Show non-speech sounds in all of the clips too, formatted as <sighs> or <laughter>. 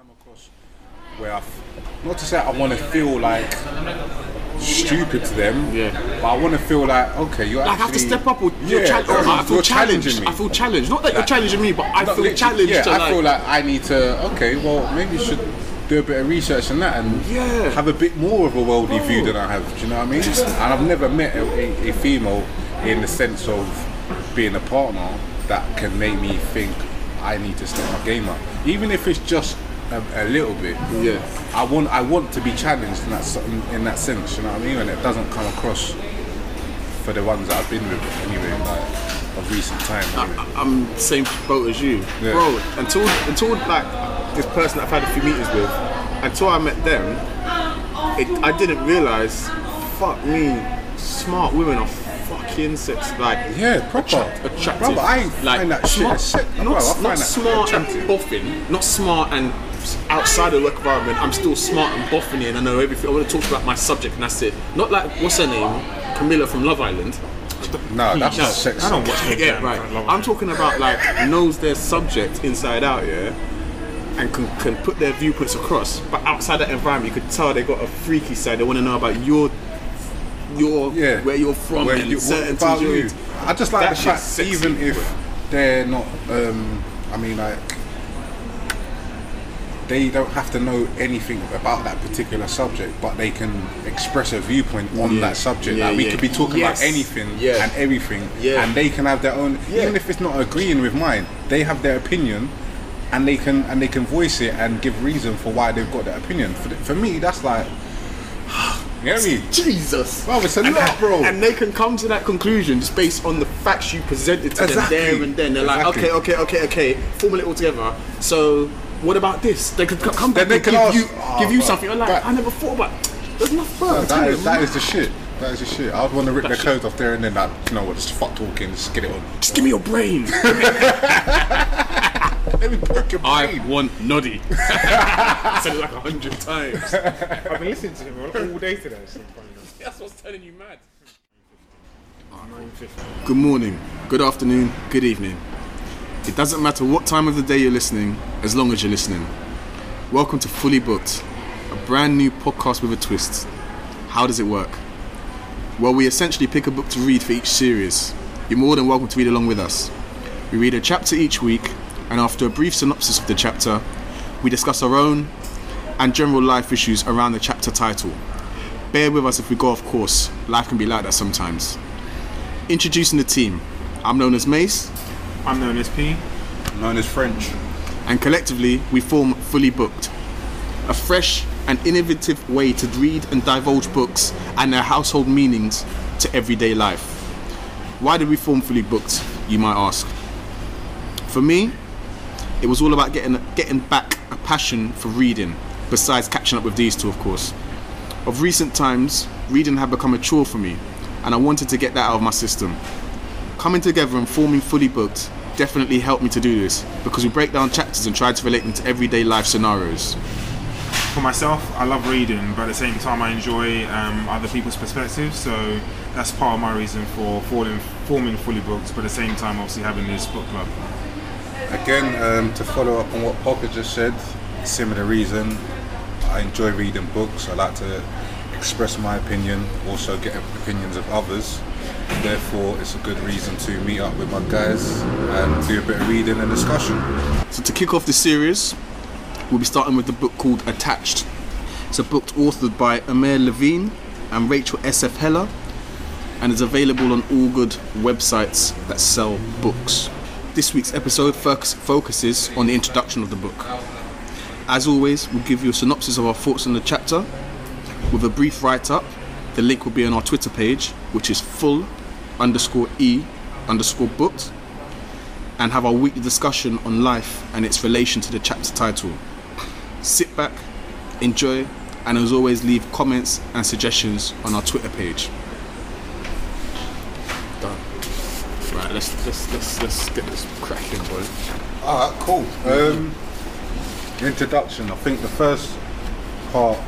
come across where I, not to say I want to feel like stupid to them, Yeah. but I want to feel like okay, you're Like I have to step up or you're yeah, chal- or I feel you're challenging me. I feel challenged. Not that you're challenging me, but I feel literally- challenged Yeah, to I like, feel like I need to. Okay, well, maybe you should do a bit of research on that and Yeah. have a bit more of a worldly view oh. than I have. Do you know what I mean? and I've never met a, a, a female in the sense of being a partner that can make me think I need to step my game up, even if it's just a, a little bit. Yeah. I want I want to be challenged in that in, in that sense. You know what I mean? And it doesn't come across for the ones that I've been with anyway, like of recent time. Anyway. I'm the same boat as you, Yeah. bro. Until until like this person that I've had a few meetings with, until I met them, it, I didn't realize. Fuck me, smart women are fucking sex like Yeah, proper. attractive. Bro, but I ain't find that shit smart, sex- not, bro, I not that smart and attractive. boffing, not smart and outside the work environment. I'm still smart and boffing and I know everything. I want to talk about my subject, and that's it. Not like what's her name, Camilla from Love Island. No, that's No, not sex. I don't watch no Yeah, right. Love I'm talking about like knows their subject inside out, yeah, and can, can put their viewpoints across. But outside that environment, you could tell they got a freaky side. They want to know about your, your, Yeah. where you're from Where and you- what certain about things you're you? into. I just like That the fact, even if they're not, um, I mean, like, they don't have to know anything about that particular subject, but they can express a viewpoint on Yeah. that subject. Yeah, like, we yeah. could be talking Yes. about anything Yeah. and everything, Yeah. and they can have their own, Yeah. even if it's not agreeing with mine, they have their opinion. And they can and they can voice it and give reason for why they've got that opinion. For, for me, that's like, <sighs> you get me? Jesus. Bro, it's a and, lot, bro. And they can come to that conclusion just based on the facts you presented to Exactly. them there and then. They're Exactly. like, okay, okay, okay, okay, formulate it all together. So, what about this? They could come back Then they and can give ask- you, Oh, give you bro. something. You're like, But- I never thought about. There's enough, bro. I'm That telling is, you, that is the shit. That is the shit. I'd want to rip their clothes off there and then, like, you know what, just fuck talking, just get it on. Just give me your brain. <laughs> <laughs> Let me poke your brain. I brain. want noddy. <laughs> I said it like a hundred times. I've been listening to him all day today. So. That's what's turning you mad. 950. Good morning, good afternoon, good evening. It doesn't matter what time of the day you're listening, as long as you're listening. Welcome to Fully Booked, a brand new podcast with a twist. How does it work? Well, we essentially pick a book to read for each series. You're more than welcome to read along with us. We read a chapter each week, and after a brief synopsis of the chapter, we discuss our own and general life issues around the chapter title. Bear with us if we go off course, life can be like that sometimes. Introducing the team. I'm known as Mace, I'm known as P. Known as French. and collectively we form Fully Booked, a fresh and innovative way to read and divulge books and their household meanings to everyday life. Why did we form Fully Booked, you might ask? For me, it was all about getting getting back a passion for reading, besides catching up with these two, of course. Of recent times, reading had become a chore for me, and I wanted to get that out of my system. Coming together and forming Fully Booked definitely helped me to do this because we break down chapters and try to relate them to everyday life scenarios. For myself, I love reading, but at the same time, I enjoy um, other people's perspectives. So that's part of my reason for forming, forming fully booked, but at the same time, obviously having this book club. Again, um, to follow up on what Pocker just said, similar reason. I enjoy reading books. I like to express my opinion, also get opinions of others. Therefore, it's a good reason to meet up with my guys and do a bit of reading and discussion. So to kick off the series, we'll be starting with the book called Attached. It's a book authored by Amir Levine and Rachel S.F. Heller and is available on all good websites that sell books. This week's episode focus- focuses on the introduction of the book. As always, we'll give you a synopsis of our thoughts on the chapter with a brief write up. The link will be on our Twitter page, which is full underscore e underscore booked and have our weekly discussion on life and its relation to the chapter title. Sit back, enjoy, and as always, leave comments and suggestions on our Twitter page. Done. Right, let's let's let's let's get this cracking, boy. Alright, cool. Um, introduction. I think the first part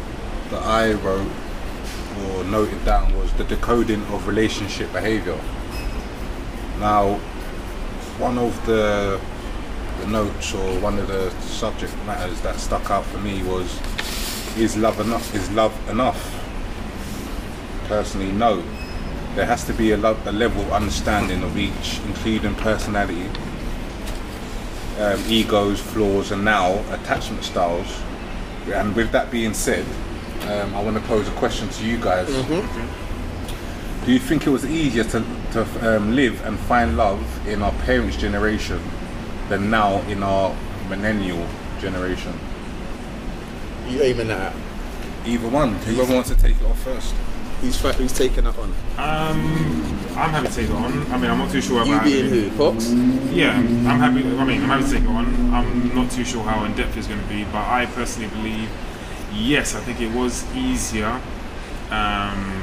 that I wrote or noted down was the decoding of relationship behavior. Now, one of the the notes or one of the subject matters that stuck out for me was is love enough? Is love enough? Personally, no. There has to be a, a level of understanding of each, including personality, um, egos, flaws, and now attachment styles. And with that being said, um, I want to pose a question to you guys. Do you think it was easier to, to um, live and find love in our parents' generation than now in our millennial generation? You aiming that at? Either one. Whoever wants to take it off first. Who's, fa- who's taking that on? Um, I'm happy to take it on. I mean, I'm not too sure about. You about being who? Fox? Yeah, I'm happy. I mean, I'm happy to take it on. I'm not too sure how in depth it's going to be, but I personally believe, yes, I think it was easier um,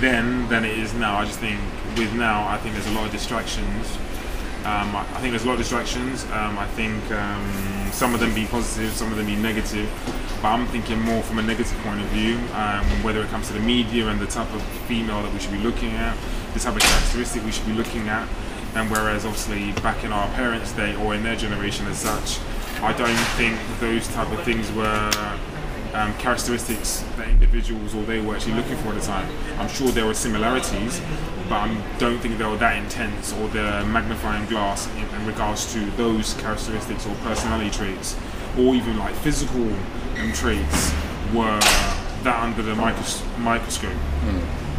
then than it is now. I just think with now, I think there's a lot of distractions. Um, I think there's a lot of distractions. Um, I think um, some of them be positive, some of them be negative. But I'm thinking more from a negative point of view, um, whether it comes to the media and the type of female that we should be looking at, the type of characteristic we should be looking at. And whereas obviously back in our parents' day or in their generation as such, I don't think those type of things were um, characteristics that individuals or they were actually looking for at the time. I'm sure there were similarities, but I don't think they were that intense or the magnifying glass in, in regards to those characteristics or personality traits, or even like physical um, traits were that under the micros- microscope.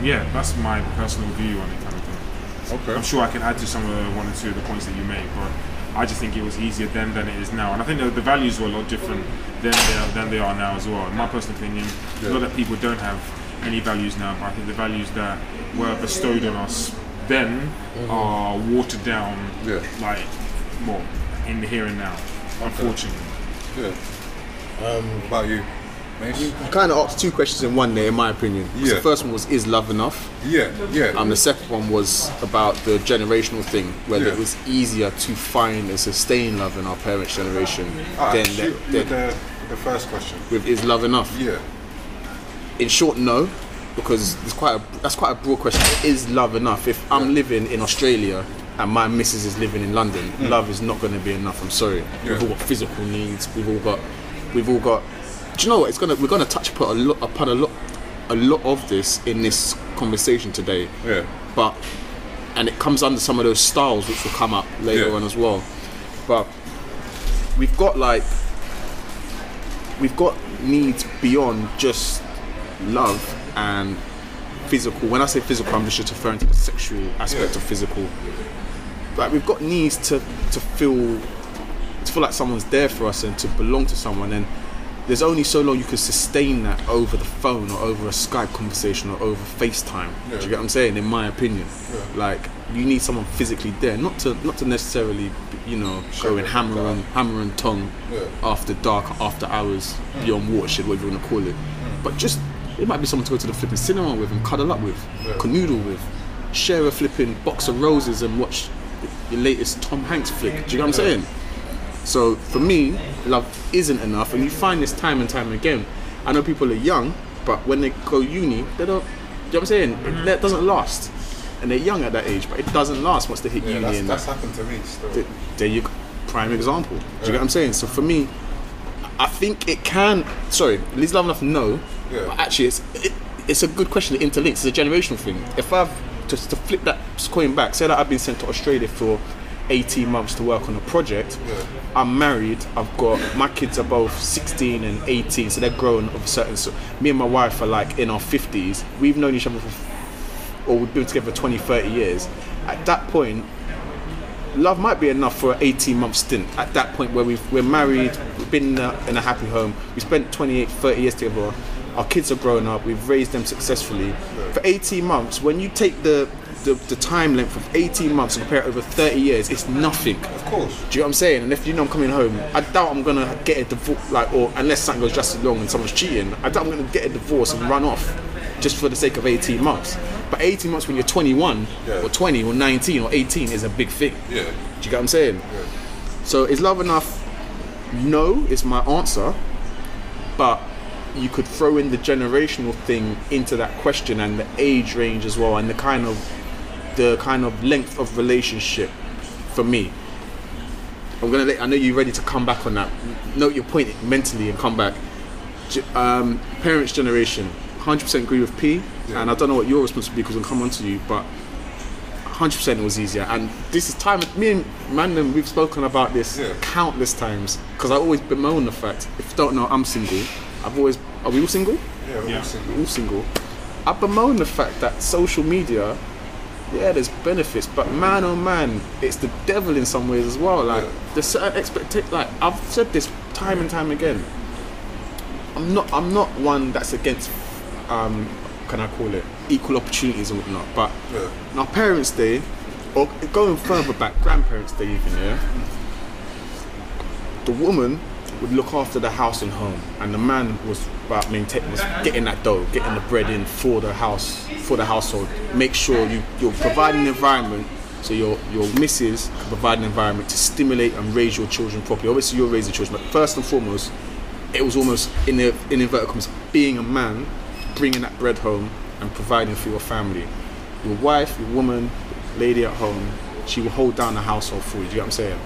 Yeah, that's my personal view on it, kind of thing. Okay. I'm sure I can add to some of the one or two of the points that you made, but I just think it was easier then than it is now, and I think the, the values were a lot different then they are, than they are now as well. In my personal opinion, a lot of people don't have any values now, but I think the values that were bestowed on us then are watered down, Yeah. like well, in the here and now. Unfortunately, Yeah. Um, about you? You kind of asked two questions in one there, in my opinion. Yeah. The first one was, is love enough? Yeah, yeah. Um, the second one was about the generational thing, whether Yeah. it was easier to find and sustain love in our parents' generation Alright, than, shoot than, the, the first question. with is love enough? Yeah. In short, no, because it's quite a, that's quite a broad question. Is love enough? If I'm living in Australia and my missus is living in London, love is not going to be enough. I'm sorry. We've all got physical needs. We've all got, we've all got. Do you know what? It's gonna we're gonna touch upon a lot upon a lot a lot of this in this conversation today. Yeah. But and it comes under some of those styles which will come up later Yeah. on as well. But we've got like we've got needs beyond just love and physical. When I say physical, I'm just referring to the sexual aspect Yeah. of physical. Like we've got needs to to feel to feel like someone's there for us and to belong to someone and there's only so long you can sustain that over the phone or over a Skype conversation or over FaceTime. Do you get what I'm saying? In my opinion, like you need someone physically there, not to not to necessarily, you know, go and hammer and hammer and tongue Yeah. after dark, after hours, beyond watershed, whatever you want to call it. But just it might be someone to go to the flipping cinema with and cuddle up with, canoodle with, share a flipping box of roses and watch your latest Tom Hanks flick. Do you know what I'm saying? So for me, love isn't enough, and you find this time and time again. I know people are young, but when they go uni, they don't. Do you know what I'm saying? It, that doesn't last, and they're young at that age, but it doesn't last once they hit Yeah, uni. that's, and that's that. happened to me still. Th- there you prime example. Do you get what I'm saying? So for me, I think it can. Sorry, Liz Love enough. No, Yeah. but actually, it's it, it's a good question. It interlinks. It's a generational thing. If I've just to flip that coin back, say that I've been sent to Australia for 18 months to work on a project. I'm married. I've got my kids are both 16 and 18, so they're grown of a certain. So me and my wife are like in our 50s. We've known each other for, or we've been together for 20, 30 years. At that point, love might be enough for an 18 month stint at that point where we've, we're married, we've been in a, in a happy home, we spent 28, 30 years together, our kids are growing up, we've raised them successfully. For 18 months, when you take the, the, the time length of 18 months and compare it over 30 years, it's nothing. Of course. Do you know what I'm saying? And if you know I'm coming home, I doubt I'm gonna get a divorce, like, or unless something goes drastically wrong and someone's cheating, I doubt I'm gonna get a divorce and run off just for the sake of 18 months. But 18 months when you're 21 Yeah. or 20 or 19 or 18 is a big thing. Yeah. Do you get what I'm saying? Yeah. So is love enough? No, is my answer. But you could throw in the generational thing into that question and the age range as well and the kind of the kind of length of relationship for me. I'm gonna let. I know you're ready to come back on that. Note your point mentally and come back. Um, parents' generation, 100% agree with P, Yeah. and I don't know what your response would be because I'll come on to you, but 100% it was easier. And this is time. Me and Mandem, we've spoken about this Yeah. countless times because I always bemoan the fact. If you don't know, I'm single. I've always. Are we all single? Yeah, we're Yeah. all single. We're all single. I bemoan the fact that social media, yeah, there's benefits, but man oh man, it's the devil in some ways as well. Like Yeah. there's certain expectations. Like I've said this time and time again. I'm not. I'm not one that's against. Um, can I call it equal opportunities and whatnot? But Yeah. now parents' day, or going further back, grandparents' day even, yeah. The woman would look after the house and home, and the man was about maintain getting that dough, getting the bread in for the house, for the household. Make sure you you're providing an environment so your your missus can provide an environment to stimulate and raise your children properly. Obviously, you're raising children, but first and foremost, it was almost in the in inverted commas being a man, bringing that bread home and providing for your family. Your wife, your woman, lady at home, she will hold down the household for you. Do you get what I'm saying?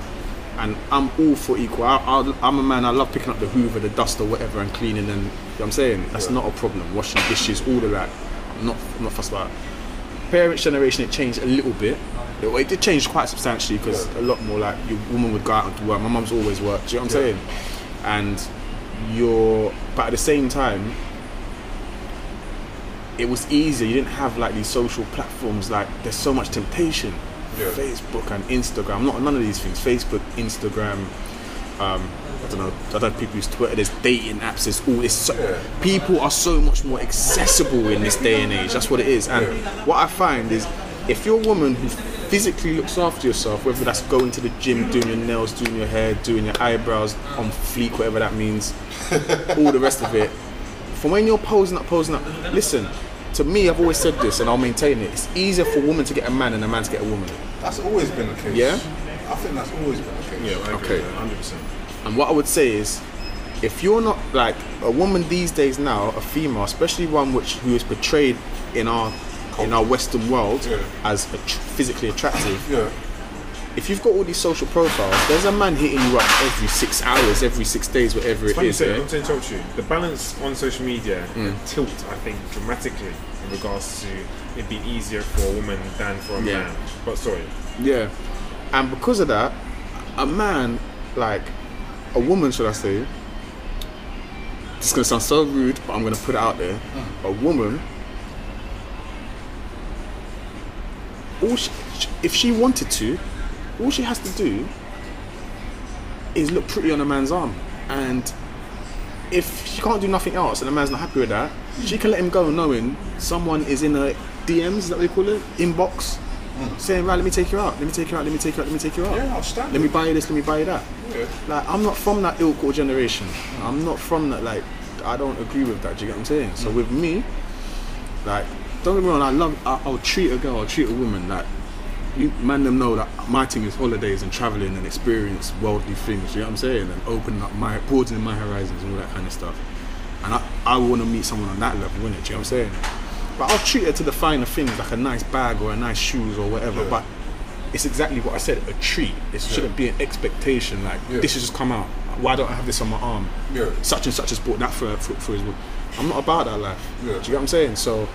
And I'm all for equal. I, I'm a man. I love picking up the Hoover, the dust, or whatever, and cleaning. And you know what I'm saying that's not a problem. Washing dishes, all of that. I'm not, I'm not fussed about. it. Parents' generation, it changed a little bit. It, it did change quite substantially because a lot more like your woman would go out and work. My mum's always worked. You know what I'm Yeah. saying? And you're, but at the same time, it was easier. You didn't have like these social platforms. Like there's so much temptation. Yeah. Facebook and Instagram. Not none of these things. Facebook, Instagram. Um, I don't know. I don't people use Twitter. There's dating apps. There's all this. So, Yeah. People are so much more accessible in this day and age. That's what it is. And what I find is, if you're a woman who physically looks after yourself, whether that's going to the gym, doing your nails, doing your hair, doing your eyebrows on fleek, whatever that means, <laughs> all the rest of it, from when you're posing up, posing up, listen, to me, I've always said this and I'll maintain it. It's easier for a woman to get a man than a man to get a woman. That's always been the case. Yeah? I think that's always been the case. Yeah, I agree Okay. 100%. And what I would say is, if you're not like a woman these days now, a female, especially one which who is portrayed in our in our Western world Yeah. as a tr- physically attractive, Yeah. If you've got all these social profiles, there's a man hitting you up every six hours, every six days, whatever it's it Funny you is. say, yeah? not to interrupt you. The balance on social media Mm. tilt, I think, dramatically in regards to it being easier for a woman than for a Yeah. man. But sorry, Yeah. And because of that, a man, like a woman, should I say, it's gonna sound so rude, but I'm gonna put it out there. A woman, all she, if she wanted to, all she has to do is look pretty on a man's arm. And if she can't do nothing else and the man's not happy with that, she can let him go knowing someone is in her DMs, is that what they call it? Inbox. Saying, right, let me take you out, let me take you out, let me take you out, let me take you out. Yeah, outstanding. Let me buy you this, let me buy you that. Yeah. Like, I'm not from that ilk or generation. I'm not from that, like, I don't agree with that, do you get what I'm saying? So mm. with me, like, don't get me wrong, I love, I, I'll treat a girl, I'll treat a woman, like, you, man them know that my thing is holidays and traveling and experience worldly things, you know what I'm saying? And opening up my, broadening my horizons and all that kind of stuff. And I, I want to meet someone on that level, innit? Do you know what I'm saying? But I'll treat her to the finer things, like a nice bag or a nice shoes or whatever. Yeah. But it's exactly what I said, a treat. It shouldn't be an expectation, like, Yeah. this has just come out. Why don't I have this on my arm? Yeah. Such and such has bought that for, for, for his woman. I'm not about that life. Do you know what I'm saying? So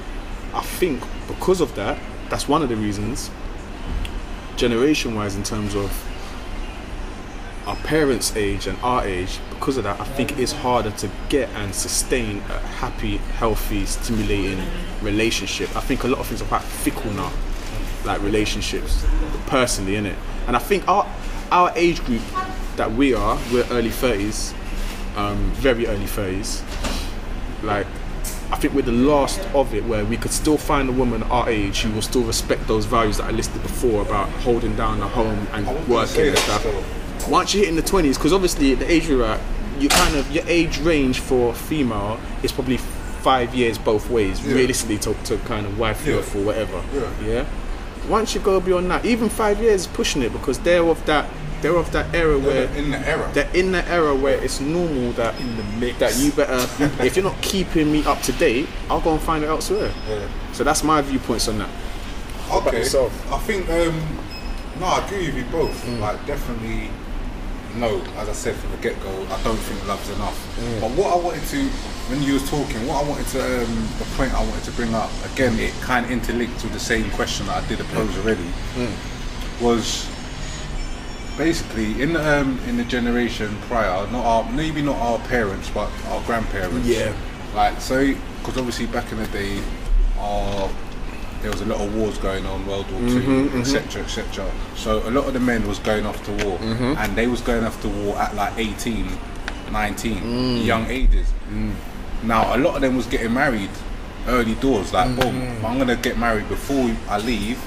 I think because of that, that's one of the reasons, generation wise, in terms of our parents' age and our age, because of that, I think it is harder to get and sustain a happy, healthy, stimulating relationship. I think a lot of things are quite fickle now, like relationships, personally, innit? And I think our our age group that we are, we're early 30s, um, very early 30s. Think we're the last of it where we could still find a woman our age who will still respect those values that I listed before about holding down a home and I was gonna working and stuff. so- Once you hit in the 20s, because obviously the age we're at, you kind of, your age range for female is probably five years both ways, Yeah. realistically, to, to kind of wife you Yeah. for whatever. Yeah. yeah? Once you go beyond that, even five years is pushing it because they're of that, they're of that era where They're in the era. they're in the era where it's normal that in the mix. that you better if you're not keeping me up to date, I'll go and find it elsewhere. Yeah. So that's my viewpoints on that. Okay. I think um, no, I agree with you both. Mm. Like definitely, no, as I said from the get go, I don't think love's enough. But what I wanted to, when you was talking, what I wanted to, um, the point I wanted to bring up, again, it kind of interlinked with the same question that I did pose already, was basically in um, in the generation prior, not our maybe not our parents, but our grandparents. Yeah. Like so, because obviously back in the day, our there was a lot of wars going on, World War Mm-hmm, Two, etc., etc. So a lot of the men was going off to war, Mm-hmm. and they was going off to war at like 18, 19, Mm. young ages. Now a lot of them was getting married early doors, like boom, Mm-hmm. I'm gonna get married before I leave.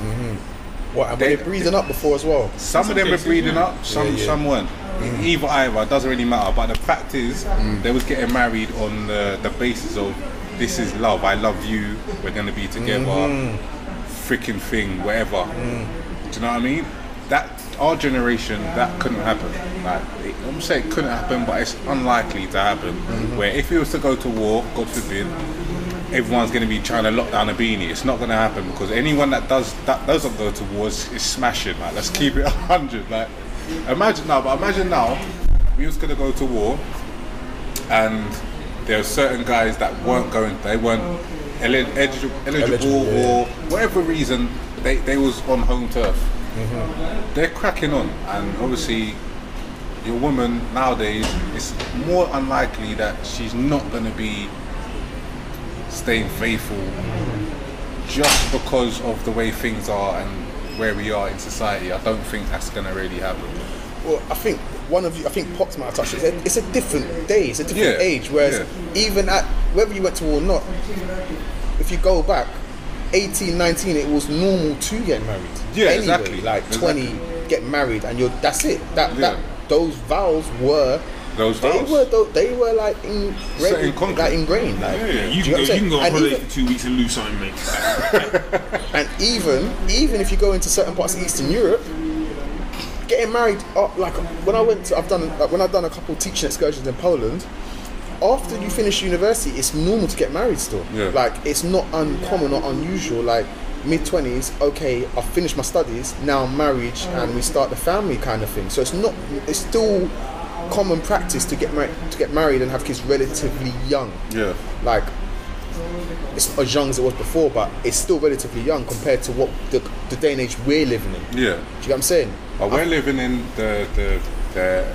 What? And They- were they breathing up before as well? Some of them were breeding yeah. up, some Yeah, some weren't. Mm. Either either, it doesn't really matter. But the fact is, mm. they was getting married on the, the basis of this is love. I love you. We're gonna be together. Mm-hmm. Freaking thing, whatever. Mm. Do you know what I mean? That our generation, that couldn't happen. Like it, I'm saying it couldn't happen, but it's unlikely to happen. Mm-hmm. Where if we was to go to war, God forbid, everyone's going to be trying to lock down a beanie. It's not going to happen because anyone that does that doesn't go to wars is, smashing. Like let's keep it <laughs> hundred. Like imagine now, but imagine now, we was going to go to war, and there are certain guys that weren't going. They weren't eli- eligible, eligible or whatever reason. They they was on home turf. Mm-hmm. They're cracking on, and obviously your woman nowadays it's more unlikely that she's not going to be staying faithful just because of the way things are and where we are in society. I don't think that's going to really happen. Well, I think one of you, I think Pops might have touched it. It's a, different day, it's a different Yeah, age. Whereas yeah. even at whether you went to war or not, if you go back 18, 19, it was normal to get married. Yeah, anyway, exactly, Like exactly. 20, get married, and you're that's it. That Yeah. that those vows were. Those they vows. were tho- they were like in, Set in like ingrained. Like, Yeah, yeah. You do can, go, you can go on? And holiday even- for two weeks and lose something, mate. <laughs> And even even if you go into certain parts of Eastern Europe, getting married, uh, like when I went, to, I've done like, when I've done a couple teaching excursions in Poland. After you finish university, it's normal to get married still. Yeah. Like it's not uncommon or unusual. Like mid twenties, okay, I've finished my studies, now marriage, and we start the family kind of thing. So it's not, it's still common practice to get married to get married and have kids relatively young Yeah. like it's not as young as it was before, but it's still relatively young compared to what the, the day and age we're living in. Yeah. Do you get what I'm saying? But we're living in the the the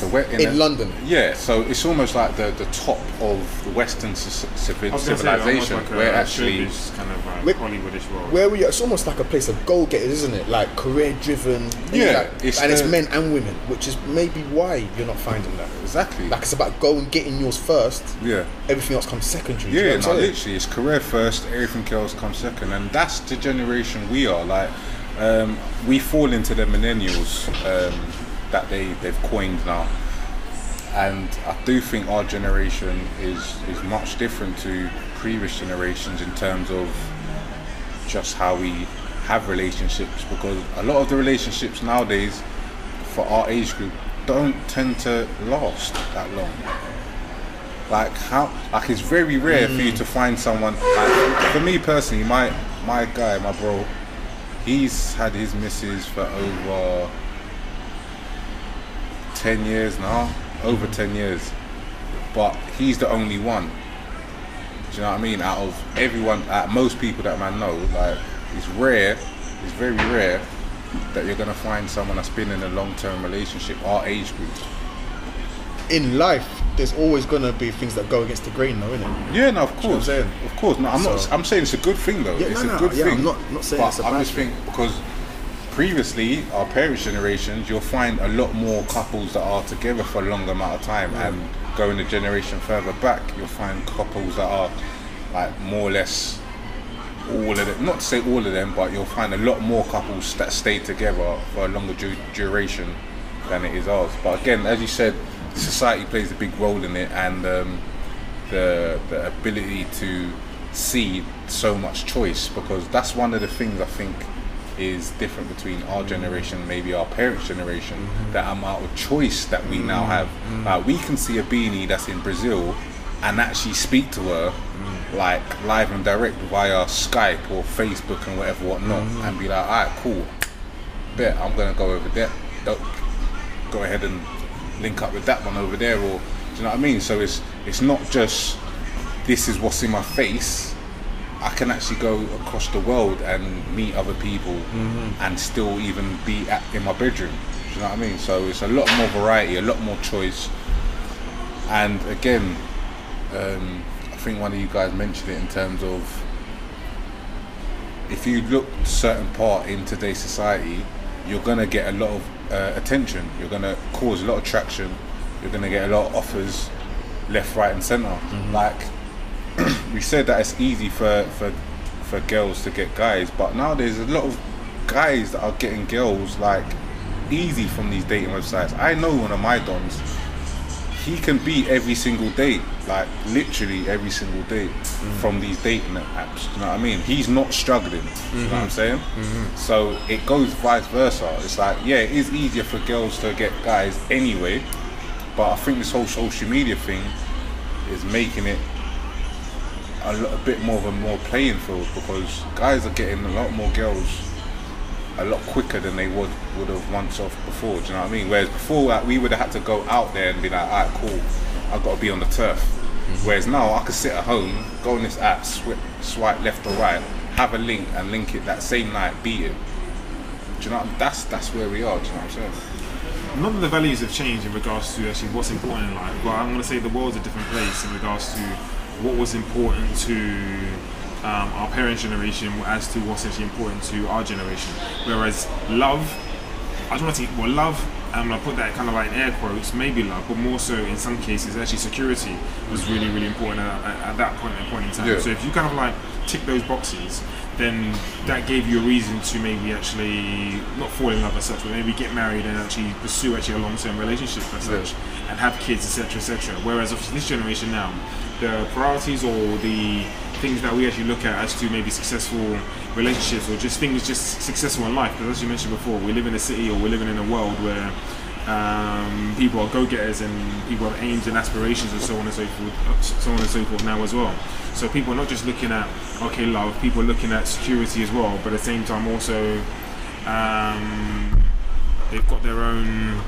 the we- In the- London. Yeah, so it's almost like the, the top of the Western ci- civil, I was gonna say, almost civilization. like a where actually, kind of like Where- Hollywoodish world. Where we it's almost like a place of goal getters, isn't it? Like career driven. Yeah, like- it's and it's men and women, which is maybe why you're not finding that. exactly. Like it's about going getting yours first. yeah. Everything else comes secondary. do you Yeah, know what no, literally, it's career first, everything else comes second, and that's the generation we are. Like, um, we fall into the millennials um, that they they've coined now, and I do think our generation is is much different to previous generations in terms of just how we have relationships. Because a lot of the relationships nowadays, for our age group, don't tend to last that long. Like how like it's very rare for you mm. to find someone like for me personally, my my guy, my bro, he's had his missus for over ten years now. Over ten years. But he's the only one. Do you know what I mean? Out of everyone out of most people that man know, like it's rare, it's very rare that you're gonna find someone that's been in a long term relationship, our age group. In life, there's always gonna be things that go against the grain, though, isn't it? Yeah, no, of I'm course, saying? of course. No, I'm not. I'm saying it's a good thing though. Yeah, it's no, a no, good yeah, thing. I'm not- not saying but it's a I'm bad just thing. think because previously our parents' generations, you'll find a lot more couples that are together for a long amount of time, and going a generation further back, you'll find couples that are like more or less all of them. Not to say all of them, but you'll find a lot more couples that stay together for a longer du- duration than it is ours. But again, as you said, society plays a big role in it, and um, the the ability to see so much choice because that's one of the things I think is different between our generation, maybe our parents' generation, mm-hmm. that amount of choice that we now mm-hmm. have. Mm-hmm. Like we can see a beanie that's in Brazil and actually speak to her like live and direct via Skype or Facebook and whatever whatnot and be like, alright, cool. bet I'm gonna go over there. Don't go ahead and link up with that one over there, or do you know what I mean? So it's it's not just this is what's in my face. I can actually go across the world and meet other people and still even be at, in my bedroom. Do you know what I mean? So it's a lot more variety, a lot more choice. And again, um, I think one of you guys mentioned it in terms of if you look certain part in today's society, you're gonna get a lot of uh, attention. You're gonna cause a lot of traction. You're gonna get a lot of offers, left, right, and center. Like <clears throat> we said that it's easy for for for girls to get guys, but now there's a lot of guys that are getting girls like easy from these dating websites. I know one of my dons. He can beat every single date, like literally every single date, mm. from these dating apps. You know what I mean? He's not struggling. Do you know what I'm mm-hmm. saying? Mm-hmm. So it goes vice versa. It's like, yeah, it is easier for girls to get guys anyway, but I think this whole social media thing is making it a, a bit more of a more playing field because guys are getting a lot more girls a lot quicker than they would would have once off before. Do you know what I mean? Whereas before, like, we would have had to go out there and be like, alright, cool, I've got to be on the turf. Mm-hmm. Whereas now, I can sit at home, go on this app, swipe, swipe left or right, have a link, and link it that same night, beat it. Do you know? What, that's that's where we are. Do you know what I'm saying? None of the values have changed in regards to actually what's important in life, but I'm going to say the world's a different place in regards to what was important to um, our parents' generation as to what's actually important to our generation. Whereas love, I don't want to say, well, love, I'm going to put that kind of like in air quotes, maybe love, but more so in some cases, actually security was really, really important at, at, at that point, point in time. Yeah. So if you kind of like tick those boxes, then that gave you a reason to maybe actually not fall in love as such, but maybe get married and actually pursue actually a long-term relationship as such, and have kids, etc., etc. Whereas of this generation now, the priorities or the things that we actually look at as to maybe successful relationships or just things just successful in life. Because as you mentioned before, we live in a city or we're living in a world where um, people are go-getters and people have aims and aspirations and so on and so forth, so on and so forth now as well. So people are not just looking at okay love, people are looking at security as well, but at the same time also um, they've got their own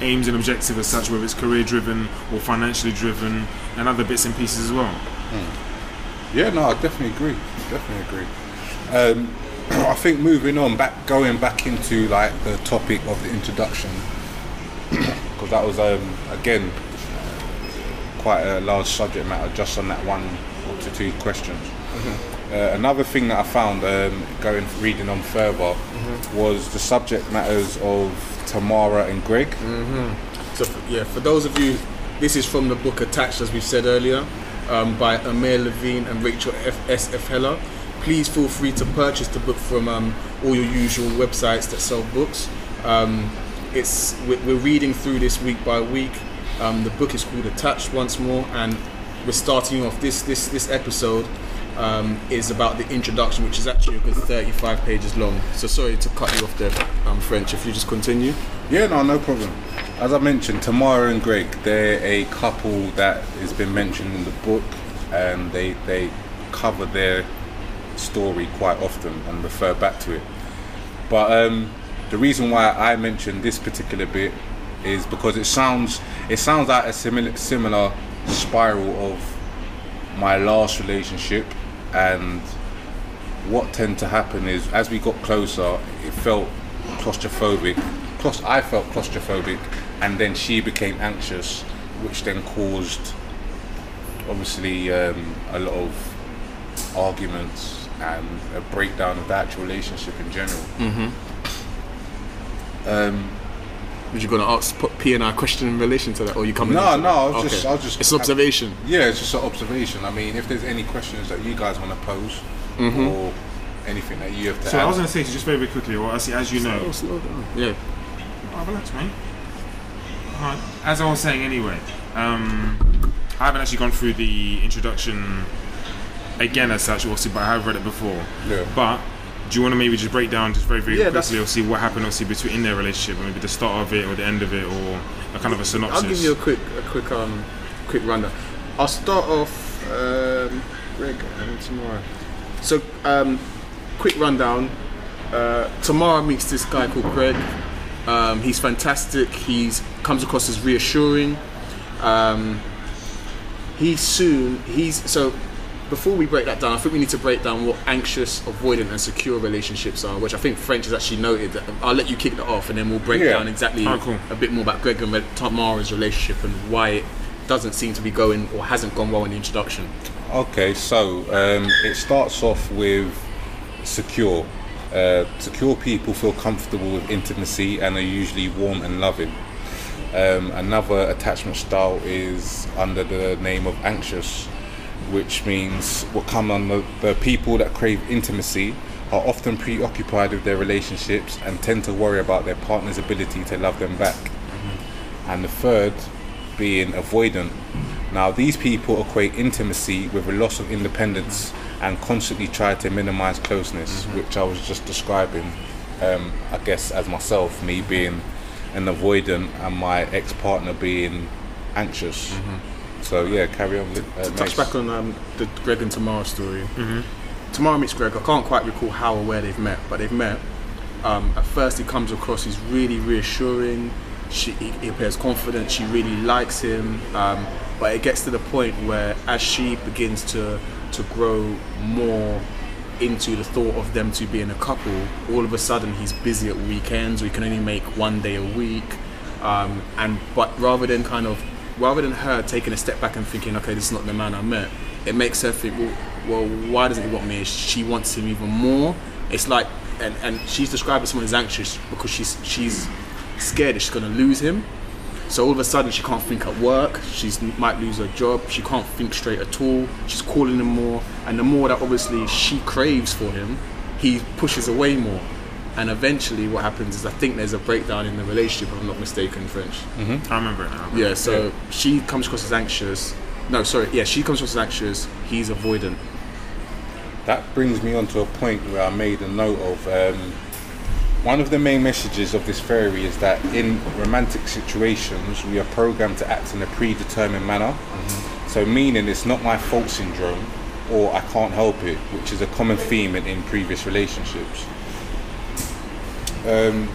aims and objectives as such, whether it's career driven or financially driven, and other bits and pieces as well. Yeah, no, I definitely agree. Definitely agree. Um, I think moving on, back going back into like the topic of the introduction, <coughs> because that was um, again quite a large subject matter just on that one or to two questions. Uh, another thing that I found um, going reading on further was the subject matters of Tamara and Greg. So f- yeah, for those of you, this is from the book Attached, as we said earlier, um, by Amir Levine and Rachel F- S. F. Heller. Please feel free to purchase the book from um, all your usual websites that sell books. Um, it's we're, reading through this week by week. Um, the book is called Attached once more, and we're starting off this this this episode. Um, is about the introduction, which is actually a good 35 pages long. So sorry to cut you off there, um, French. If you just continue. Yeah, no, no problem. As I mentioned, Tamara and Greg, they're a couple that has been mentioned in the book, and they they cover their story quite often and refer back to it. But um, the reason why I mentioned this particular bit is because it sounds it sounds like a similar similar spiral of my last relationship and what tend to happen is as we got closer it felt claustrophobic Claus- I felt claustrophobic and then she became anxious which then caused obviously um, a lot of arguments and a breakdown of the actual relationship in general um, Was you going to ask put P and I a question in relation to that, or you coming? No, into no, I that? was just- I was just- It's observation. Yeah, it's just an observation. I mean, if there's any questions that you guys want to pose or anything that you have to So add. I was going to say to just very, very quickly, well, as, as you know, slow down. Yeah. Oh, relax, mate. Alright. As I was saying anyway, um, I haven't actually gone through the introduction again as such, obviously, but I have read it before. Yeah. But do you want to maybe just break down just very, very Yeah, quickly, or see what happened, obviously, between in their relationship, maybe the start of it or the end of it, or a kind of a synopsis? I'll give you a quick, a quick, um, quick rundown. I'll start off, um, Greg and Tamara. So, um, quick rundown. uh, Tamara meets this guy called Greg. Um, he's fantastic. He's comes across as reassuring. Um, he soon he's so. Before we break that down, I think we need to break down what anxious, avoidant, and secure relationships are, which I think French has actually noted. I'll let you kick that off, and then we'll break Yeah. down exactly Oh, cool. a bit more about Greg and Tamara's relationship and why it doesn't seem to be going or hasn't gone well in the introduction. Okay, so um, it starts off with secure. Uh, secure people feel comfortable with intimacy and are usually warm and loving. Um, another attachment style is under the name of anxious, which means what come on the people that crave intimacy are often preoccupied with their relationships and tend to worry about their partner's ability to love them back. Mm-hmm. And the third being avoidant. Now, these people equate intimacy with a loss of independence and constantly try to minimize closeness, mm-hmm. which I was just describing, um, I guess, as myself, me being an avoidant and my ex partner being anxious. Mm-hmm. So, yeah, carry on. Uh, to touch back on um, the Greg and Tamara story. Tamara meets Greg. I can't quite recall how or where they've met, but they've met. Um, at first, he comes across. He's really reassuring. She, he, he appears confident. She really likes him. Um, but it gets to the point where, as she begins to to grow more into the thought of them two being a couple, all of a sudden he's busy at weekends. We can only make one day a week. Um, and but rather than kind of rather than her taking a step back and thinking, okay, this is not the man I met, it makes her think, well, well why doesn't he want me? She wants him even more. It's like, and, and she's described as someone who's anxious because she's she's scared that she's gonna lose him. So all of a sudden she can't think at work. She might lose her job. She can't think straight at all. She's calling him more, and the more that obviously she craves for him, he pushes away more. And eventually, what happens is I think there's a breakdown in the relationship. If I'm not mistaken, French. I remember it now. Yeah. So she comes across as anxious. No, sorry. Yeah, she comes across as anxious. He's avoidant. That brings me on to a point where I made a note of. Um, one of the main messages of this theory is that in romantic situations, we are programmed to act in a predetermined manner. So, meaning it's not my fault syndrome or I can't help it, which is a common theme in, in previous relationships. Um,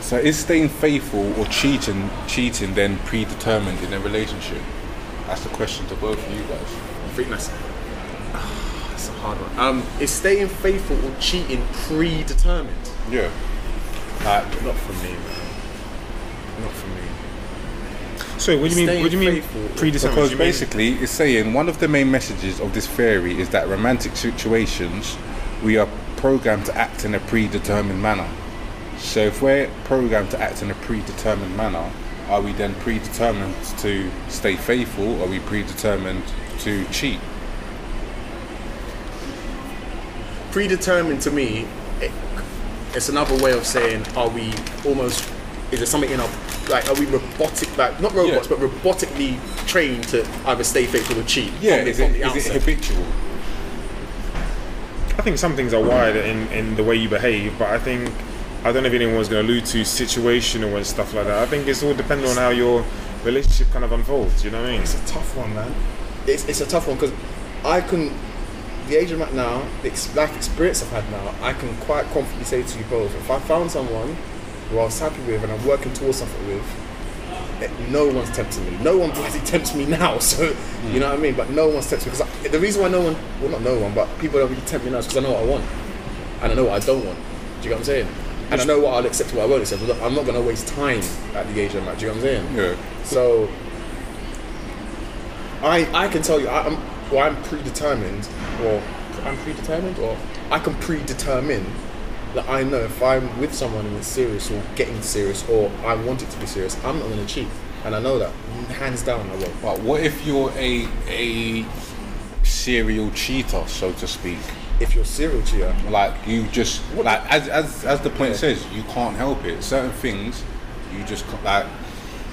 so, is staying faithful or cheating cheating then predetermined in a relationship? That's the question to both of you guys. I think that's. That's a hard one. Um, is staying faithful or cheating predetermined? Yeah. Like, Not for me, man. Not for me. So what do you mean? What do you mean? faithful. Predetermined? Because Do you mean- basically, it's saying one of the main messages of this theory is that romantic situations, we are programmed to act in a predetermined manner. So if we're programmed to act in a predetermined manner, are we then predetermined to stay faithful? Or are we predetermined to cheat? Predetermined to me, it, it's another way of saying, are we almost? Is there something in our like? Are we robotic? Like not robots, Yeah. but robotically trained to either stay faithful or cheat? Yeah, from is from it, the is it habitual? I think some things are wired in, in the way you behave, but I think I don't know if anyone was going to allude to situational and stuff like that. I think it's all dependent on how your relationship kind of unfolds. You know what I mean? It's a tough one, man. It's, it's a tough one because I can, the age I'm at now, the life experience I've had now, I can quite confidently say to you both, if I found someone who I was happy with and I'm working towards something with, no one's tempting me. No one bloody tempts me now. <laughs> So you know what I mean. But no one's tempting me because the reason why no one, well not no one, but people don't really tempt me now is because I know what I want and I know what I don't want. Do you get what I'm saying? And I know what I'll accept, and what I won't accept. I'm not going to waste time at the age I'm at. Do you get what I'm saying? Yeah. So I I can tell you I, I'm well I'm predetermined or I'm predetermined or I can predetermine that I know if I'm with someone and it's serious or getting serious or I want it to be serious, I'm not going to cheat, and I know that hands down I won't. But what if you're a a serial cheater, so to speak? If you're serial cheater, Like you just What like as as as the point Yeah. says, you can't help it. Certain things you just like.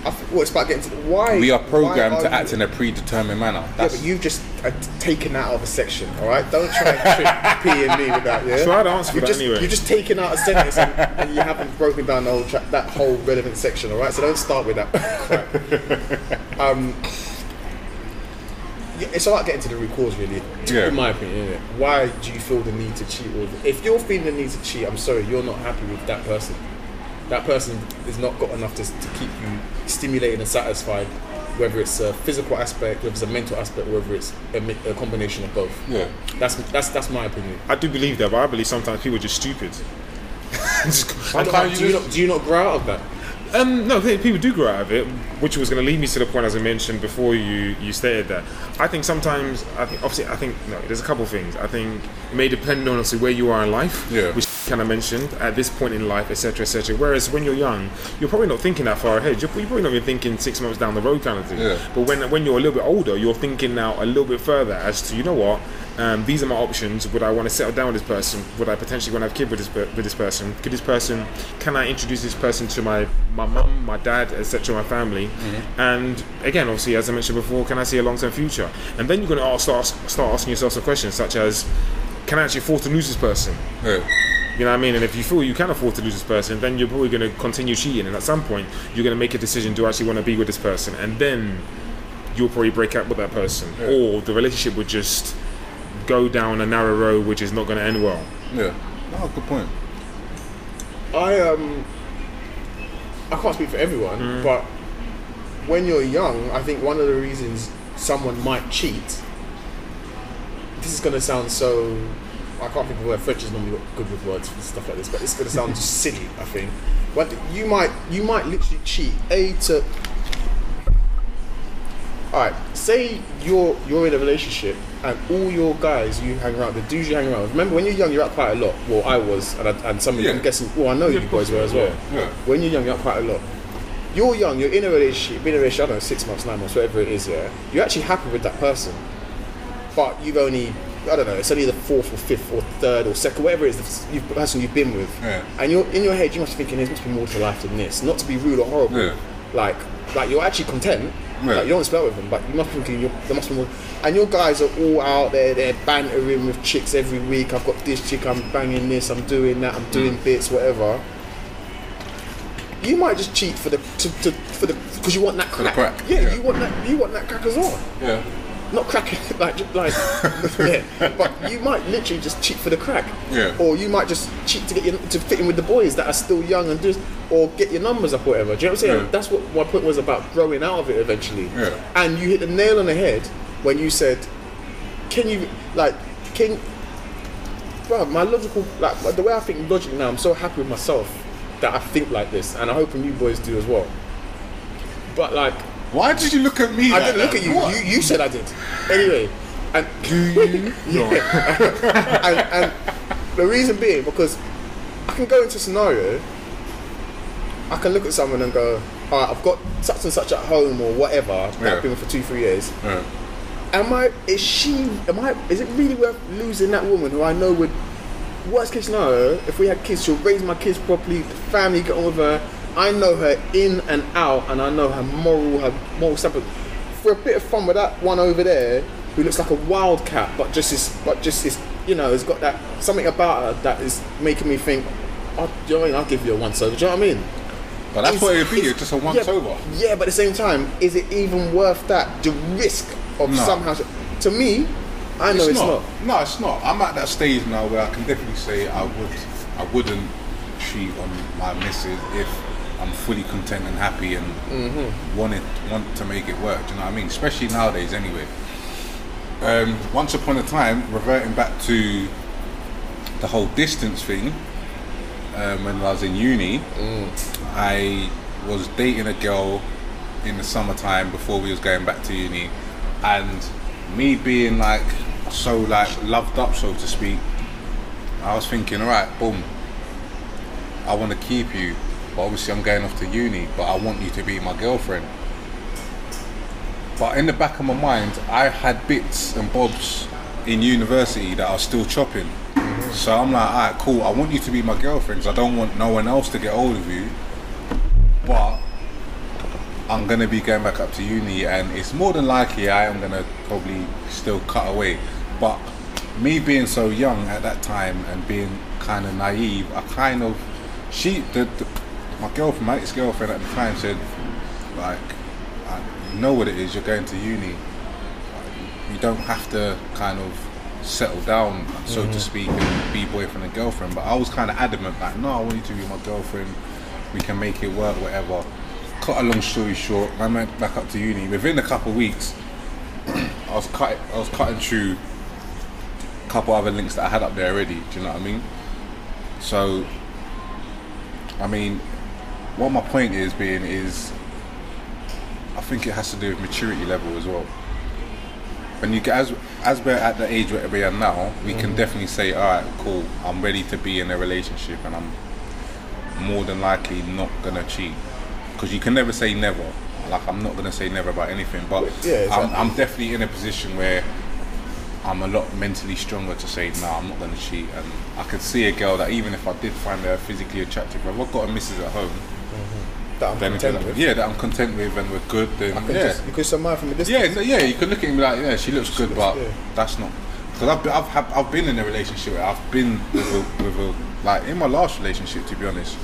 I th- well, it's about getting to the, why We are programmed why to you- act in a predetermined manner. Yeah, That's, but you've just uh, taken that out of a section, all right? Don't try and trick <laughs> P and me with that, yeah? So I'd answer you've that just, anyway. You've just taken out a sentence and, and you haven't broken down the whole tra- that whole relevant section, all right? So don't start with that crap. <laughs> um, it's about getting to the root cause, really. Yeah. In my opinion, innit? Why do you feel the need to cheat? Or if you're feeling the need to cheat, I'm sorry, you're not happy with that person. That person has not got enough to, to keep you stimulated and satisfied, whether it's a physical aspect, whether it's a mental aspect, whether it's a, a combination of both. Yeah. That's that's that's my opinion. I do believe that, but I believe sometimes people are just stupid. <laughs> Just- Sometimes do you you not do you not grow out of that? Um, no, people do grow out of it, which was going to lead me to the point as I mentioned before you you stated that. I think sometimes, I think obviously, I think no, there's a couple of things. I think it may depend on obviously where you are in life, Yeah. which kind of mentioned at this point in life, etc., etc. Whereas when you're young, you're probably not thinking that far ahead. You're, you're probably not even thinking six months down the road kind of thing. Yeah. But when when you're a little bit older, you're thinking now a little bit further as to you know what. Um, these are my options. Would I want to settle down with this person? Would I potentially want to have a kid with this with this person? Could this person? Can I introduce this person to my my mum, my dad, etc., my family? And again, obviously, as I mentioned before, can I see a long term future? And then you're going to ask, start start asking yourself some questions such as, can I actually afford to lose this person? Yeah. You know what I mean? And if you feel you can afford to lose this person, then you're probably going to continue cheating. And at some point, you're going to make a decision: Do I actually want to be with this person? And then you'll probably break up with that person, or the relationship would just go down a narrow road, which is not going to end well. Yeah. No, good point. I um I can't speak for everyone, Mm. but when you're young, I think one of the reasons someone might cheat. This is gonna sound so. I can't think of a word. French is normally good with words for stuff like this, but it's gonna sound just silly. I think. But you might you might literally cheat. A to. All right. Say you're you're in a relationship and all your guys you hang around, the dudes you hang around. with- Remember when you're young, you're out quite a lot. Well, I was, and, I, and some of you, I'm guessing. Well, I know you boys were as well. Yeah. When you're young, you're out quite a lot. You're young, you're in a relationship, been in a relationship, I don't know, six months, nine months, whatever it is, yeah. You're actually happy with that person. But you've only, I don't know, it's only the fourth or fifth or third or second, whatever it is, the, person you've been with. Yeah. And you're in your head, you must be thinking, there must be more to life than this. Not to be rude or horrible. Yeah. Like, like you're actually content. Yeah. Like you don't spell with them, but you must be thinking you're, there must be more. And your guys are all out there, they're bantering with chicks every week. I've got this chick, I'm banging this, I'm doing that, I'm doing Mm. bits, whatever you might just cheat for the to, to for the because you want that crack, Yeah, yeah. you want that you want that crack as well. Yeah. Not crack <laughs> like like <laughs> yeah, but you might literally just cheat for the crack. Yeah. Or you might just cheat to get your, to fit in with the boys that are still young and just or get your numbers up or whatever. Do you know what I'm saying? Yeah. That's what my point was about growing out of it eventually. Yeah. And you hit the nail on the head when you said, "Can you like can." Bro, my logical, like the way I think logically now, I'm so happy with myself that I think like this, and I'm hoping you boys do as well. But like, Why did you look at me? I like didn't look at you. What? You, you said I did. Anyway, and <laughs> do you? <laughs> <laughs> and, and the reason being because I can go into a scenario. I can look at someone and go, "All right, I've got such and such at home or whatever that Yeah. I've been with for two, three years. Yeah. Am I? Is she? Am I? Is it really worth losing that woman who I know would? Worst case scenario, if we had kids, she'll raise my kids properly. The family get on with her. I know her in and out, and I know her moral, her moral standpoint. For a bit of fun with that one over there, who looks like a wildcat, but just is, but just is, you know, has got that something about her that is making me think. Oh, do you know what I mean? I'll give you a once over. Do you know what I mean? But that's Is- what it'd be. It's just a once yeah, over. Yeah, but at the same time, is it even worth that? The risk of No. somehow. To me, I know it's, not. No, it's not. I'm at that stage now where I can definitely say I would, I wouldn't cheat on my missus if I'm fully content and happy and Mm-hmm. want it, want to make it work. Do you know what I mean? Especially nowadays, anyway. Um, once upon a time, reverting back to the whole distance thing, um, when I was in uni, Mm. I was dating a girl in the summertime before we was going back to uni, and me being like so like loved up, so to speak, I was thinking, all right, boom, I want to keep you, but obviously I'm going off to uni, but I want you to be my girlfriend. But in the back of my mind, I had bits and bobs in university that I still chopping. So I'm like, alright, cool. I want you to be my girlfriend. 'cause I don't want no one else to get hold of you. But I'm gonna be going back up to uni, and it's more than likely I am gonna probably still cut away. But me being so young at that time and being kind of naive, I kind of she the, the my girlfriend, my ex-girlfriend at the time said, like, I, you know what it is. You're going to uni. you don't have to kind of settle down, so to mm-hmm. speak, and be boyfriend and girlfriend. But I was kind of adamant, like, no, I want you to be my girlfriend. We can make it work, whatever. Cut a long story short, I went back up to uni. Within a couple of weeks, <clears throat> I was cut, I was cutting through a couple other links that I had up there already. Do you know what I mean? So, I mean, what my point is being is, I think it has to do with maturity level as well. When you as as we're at the age where we are now, we can mm. definitely say, all right, cool, I'm ready to be in a relationship, and I'm more than likely not gonna cheat. Because you can never say never. Like I'm not gonna say never about anything, but Yeah, exactly. I'm, I'm definitely in a position where I'm a lot mentally stronger to say no, I'm not gonna cheat. And I could see a girl that even if I did find her physically attractive, if I've got a missus at home, That I'm then content with. yeah, that I'm content with and we're good, then I can yeah. just, you can admire from a distance. Yeah, yeah, you could look at me like, yeah, she looks good, but yeah. that's not. Because I've, been- I've, I've been in a relationship where I've been with a, with a, like, in my last relationship, to be honest,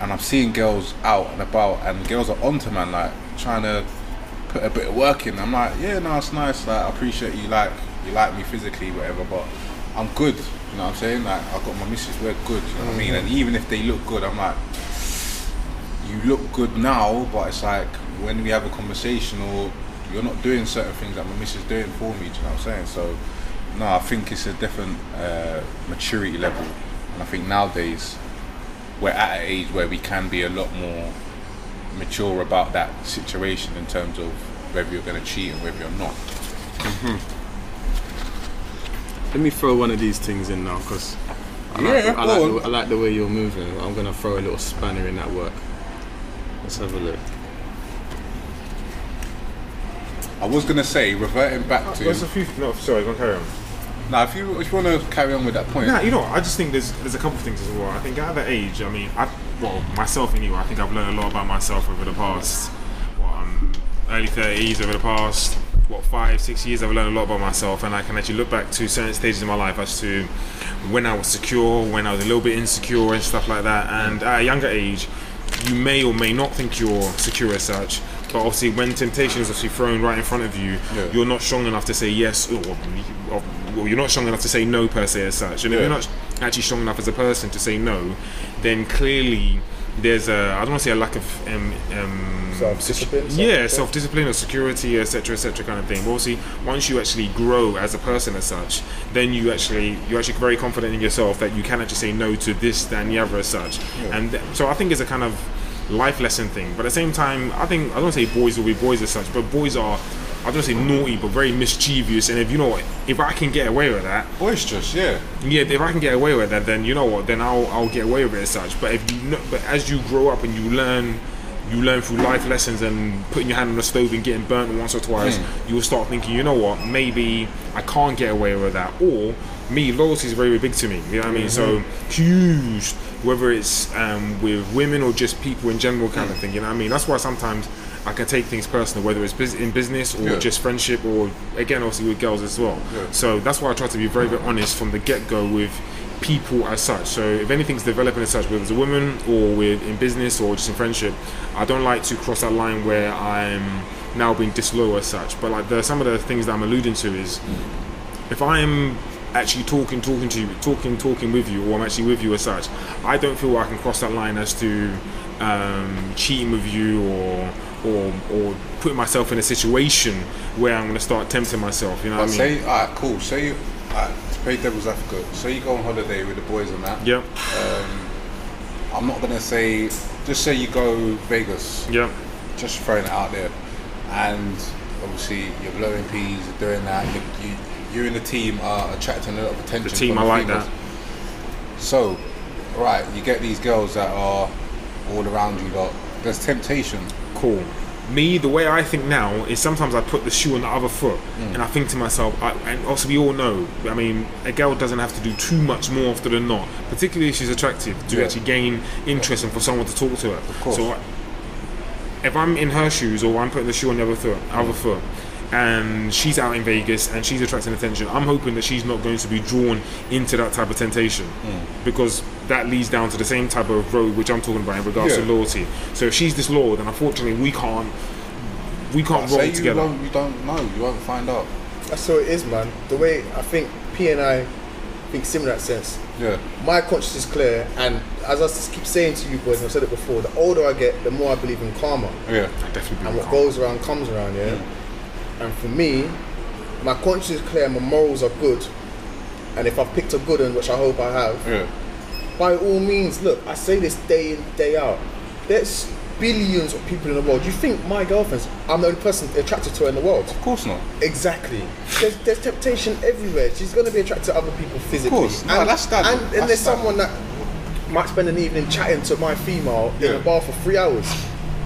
and I'm seeing girls out and about, and girls are onto man, like, trying to put a bit of work in. I'm like, yeah, no, it's nice, like, I appreciate you, like, you like me physically, whatever, but I'm good, you know what I'm saying? Like, I've got my missus, we're good, you know what I mean? Mm-hmm. And even if they look good, I'm like, you look good now, but it's like when we have a conversation or you're not doing certain things that my missus doing for me. Do you know what I'm saying? So, no, I think it's a different uh, maturity level, and I think nowadays we're at an age where we can be a lot more mature about that situation in terms of whether you're going to cheat and whether you're not. Let me throw one of these things in now because I, Yeah, like, I, like the, I like the way you're moving. I'm gonna throw a little spanner in that work. Let's have a look. I was going to say, reverting back to. There's a few. No, sorry, go carry on. now, if you if you want to carry on with that point, Nah, you know, what, I just think there's there's a couple of things as well. I think at that age, I mean, I well myself anyway. I think I've learned a lot about myself over the past what um, early thirties, over the past what five six years. I've learned a lot about myself, and I can actually look back to certain stages in my life as to when I was secure, when I was a little bit insecure, and stuff like that. And at a younger age, you may or may not think you're secure as such. But obviously, when temptation is obviously thrown right in front of you, Yeah. you're not strong enough to say yes, or, or, or you're not strong enough to say no per se as such. And if Yeah. you're not actually strong enough as a person to say no, then clearly there's a I don't want to say a lack of um, um, Self-discipline, yeah, self-discipline or security, etc., etc., kind of thing. But obviously, once you actually grow as a person as such, then you actually you're actually very confident in yourself that you can actually say no to this, that, and the other as such. And th- so I think it's a kind of life lesson thing. But at the same time, I think I don't say boys will be boys as such, but boys are. I don't say naughty, but very mischievous. And if you know, what, if I can get away with that, boisterous, yeah. yeah, if I can get away with that, then you know what? Then I'll I'll get away with it as such. But if you know, but as you grow up and you learn, you learn through life lessons and putting your hand on the stove and getting burnt once or twice, hmm. you will start thinking, you know what? Maybe I can't get away with that. Or me, loyalty is very, very big to me. You know what I mean? Hmm. So huge. Whether it's um, with women or just people in general, kind of thing. You know what I mean? That's why sometimes. I can take things personal, whether it's bus- in business or Yeah. just friendship, or again, obviously with girls as well. Yeah. So that's why I try to be very, very honest from the get go with people as such. So if anything's developing as such, whether it's a woman or with in business or just in friendship, I don't like to cross that line where I'm now being disloyal as such. But like the, some of the things that I'm alluding to is if I'm actually talking, talking to you, talking, talking with you, or I'm actually with you as such, I don't feel I can cross that line as to um, cheating with you or or or putting myself in a situation where I'm going to start tempting myself. You know But what I mean? say, alright, cool. Say you, to play devil's advocate. Say you go on holiday with the boys and that. Yep. I'm not gonna say. Just say you go Vegas. Yep. Just throwing it out there, and obviously you're blowing peas, you're doing that. You, you, you and the team are attracting a lot of attention. The team, I like females. that. So, right, you get these girls that are all around you. Lot. There's temptation. cool. Me, the way I think now is sometimes I put the shoe on the other foot, Mm. and I think to myself, I, and also we all know. I mean, a girl doesn't have to do too much more often than not, particularly if she's attractive, to Yeah. actually gain interest and for someone to talk to her. Of course. So, if I'm in her shoes or I'm putting the shoe on the other foot, other foot, and she's out in Vegas and she's attracting attention, I'm hoping that she's not going to be drawn into that type of temptation hmm. because that leads down to the same type of road which I'm talking about in regards Yeah. to loyalty. So if she's disloyal, then unfortunately we can't we can't Say roll you together. won't, you don't know. You won't find out. That's how it is, man. The way I think P and I think similar in that sense. Yeah. My conscience is clear, and as I s- keep saying to you boys, and I've said it before, the older I get, the more I believe in karma. Yeah. I definitely and believe what calm. goes around comes around, yeah. Hmm. And for me, my conscience is clear, my morals are good, and if I've picked a good one, which I hope I have, Yeah. by all means, look, I say this day in day out. There's billions of people in the world. You think my girlfriend's? I'm the only person attracted to her in the world. Of course not. Exactly. There's, there's temptation everywhere. She's going to be attracted to other people physically. Of course. No, and, that's standard. And, and That's there's someone that might spend an evening chatting to my female in Yeah. a bar for three hours.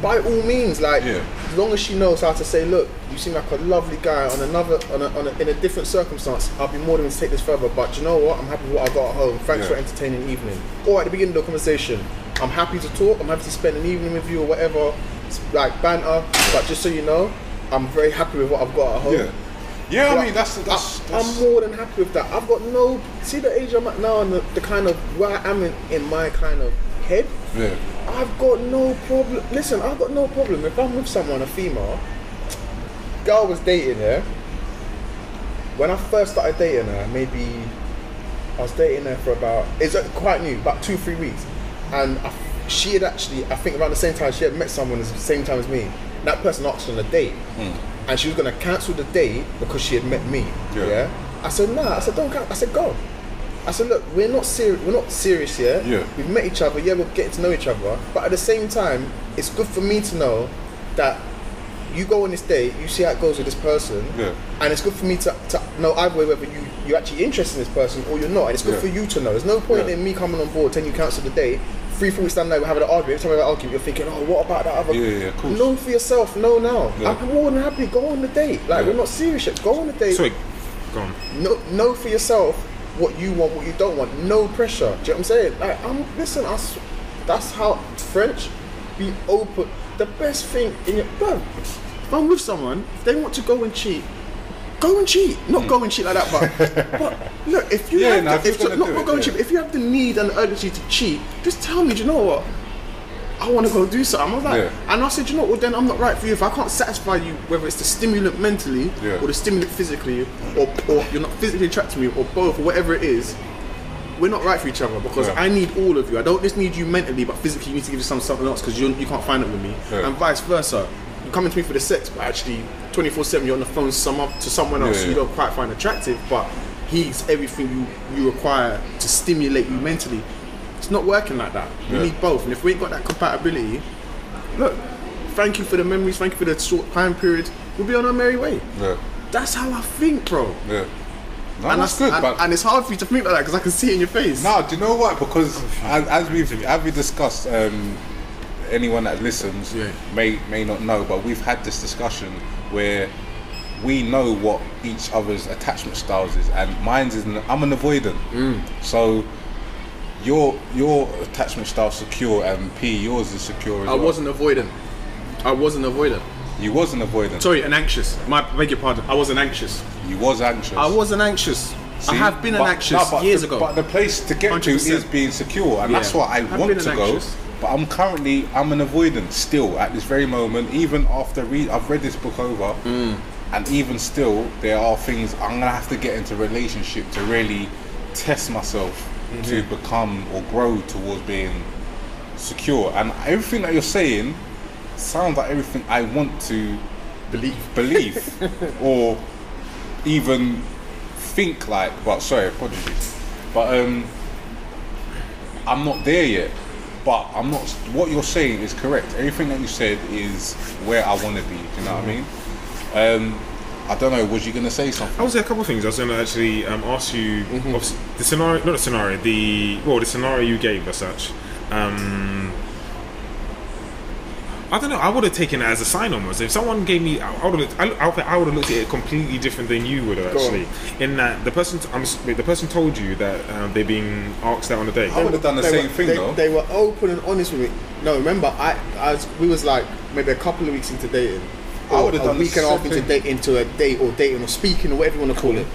By all means, like Yeah. as long as she knows how to say, look, you seem like a lovely guy on another, on a, on a, in a different circumstance. I'll be more than willing to take this further. But you know what? I'm happy with what I got at home. Thanks Yeah. for entertaining evening. Or at the beginning of the conversation, I'm happy to talk. I'm happy to spend an evening with you or whatever, like banter. But just so you know, I'm very happy with what I've got at home. Yeah. Yeah, But I mean that's that's, that's am more than happy with that. I've got no see the age I'm at now and the, the kind of where I am in, in my kind of head. yeah. I've got no problem. Listen, I've got no problem if I'm with someone, a female. Girl was dating her. When I first started dating her, maybe I was dating her for about it's quite new, about two three weeks, and I, she had actually I think around the same time she had met someone at the same time as me. That person asked on a date, hmm. and she was gonna cancel the date because she had met me. Yeah. Yeah. I said nah. I said don't. Can-. I said go. I said look, we're not serious. We're not serious yet. Yeah. We've met each other. Yeah, we're getting to know each other. But at the same time, it's good for me to know that you go on this date, you see how it goes with this person, Yeah. and it's good for me to, to know either way whether you you're actually interested in this person or you're not. And it's good Yeah. for you to know. There's no point Yeah. in me coming on board, telling you cancel the date. Three, four weeks down the line, we're having an argument. Every time we have an argument, you're thinking, oh, what about that other? Yeah, yeah, of course. Know for yourself. Know now. Yeah. I'm more than happy. Go on the date. Like Yeah. we're not serious yet. Go on the date. Sorry, go on. Know, know for yourself what you want, what you don't want. No pressure. Do you know what I'm saying? Like, I'm listen. I that's how French. Be open. The best thing in your bro. If I'm with someone, if they want to go and cheat, go and cheat. Not go and cheat like that, but <laughs> but look, if you Yeah, have no, the, if you're if, gonna not, not it, go and yeah. cheat, if you have the need and the urgency to cheat, just tell me. Do you know what? I want to go do something. I was like, Yeah. and I said, you know, what, well then I'm not right for you. If I can't satisfy you, whether it's the stimulant mentally Yeah. or the stimulant physically, or, or you're not physically attracted to me, or both, or whatever it is, we're not right for each other because Yeah. I need all of you. I don't just need you mentally, but physically you need to give you some something else because you you can't find it with me, Yeah. and vice versa. You're coming to me for the sex, but actually 24/7 you're on the phone to some to someone else Yeah, you don't quite find attractive, but he's everything you you require to stimulate you mentally. It's not working like that. We Yeah. need both, and if we ain't got that compatibility, look. Thank you for the memories. Thank you for the short time period. We'll be on our merry way. That's how I think, bro. Yeah. No, and that's good, and, but and it's hard for you to think like that because I can see it in your face. No, do you know what? Because as, as we've as we discussed, um, anyone that listens Yeah. may may not know, but we've had this discussion where we know what each other's attachment styles is, and mine's is an, I'm an avoidant. Mm. So your your attachment style secure, and P yours is secure as I well. wasn't avoidant. I wasn't avoidant. You wasn't avoidant. Sorry, an anxious. My beg your pardon. I wasn't anxious. You was anxious. I wasn't anxious. I have been an anxious no, years the, ago. But the place to get to 100%. is being secure, and that's Yeah. what I I've want to go. But I'm currently I'm an avoidant still at this very moment. Even after read, I've read this book over, Mm. and even still, there are things I'm gonna have to get into relationship to really test myself to Mm-hmm. become or grow towards being secure. And everything that you're saying sounds like everything I want to Believe. believe <laughs> or even think like well sorry apologies but um i'm not there yet but i'm not what you're saying is correct everything that you said is where i want to be do you know what i mean um i don't know was you going to say something I was say a couple of things. I was going to actually um, ask you Mm-hmm. the scenario, not the scenario, the well, the scenario you gave as such. Um, I don't know. I would have taken it as a sign almost. If someone gave me, I would have, I, I would have looked at it completely different than you would have actually. In that the person, I'm, the person told you that um, they're being asked out on a date. I would have done the same were, thing they, though They were open and honest with me. No, remember, I, I we was like maybe a couple of weeks into dating. I would've a done the week and a half into thing. date into a date or dating or speaking or whatever you want to call it.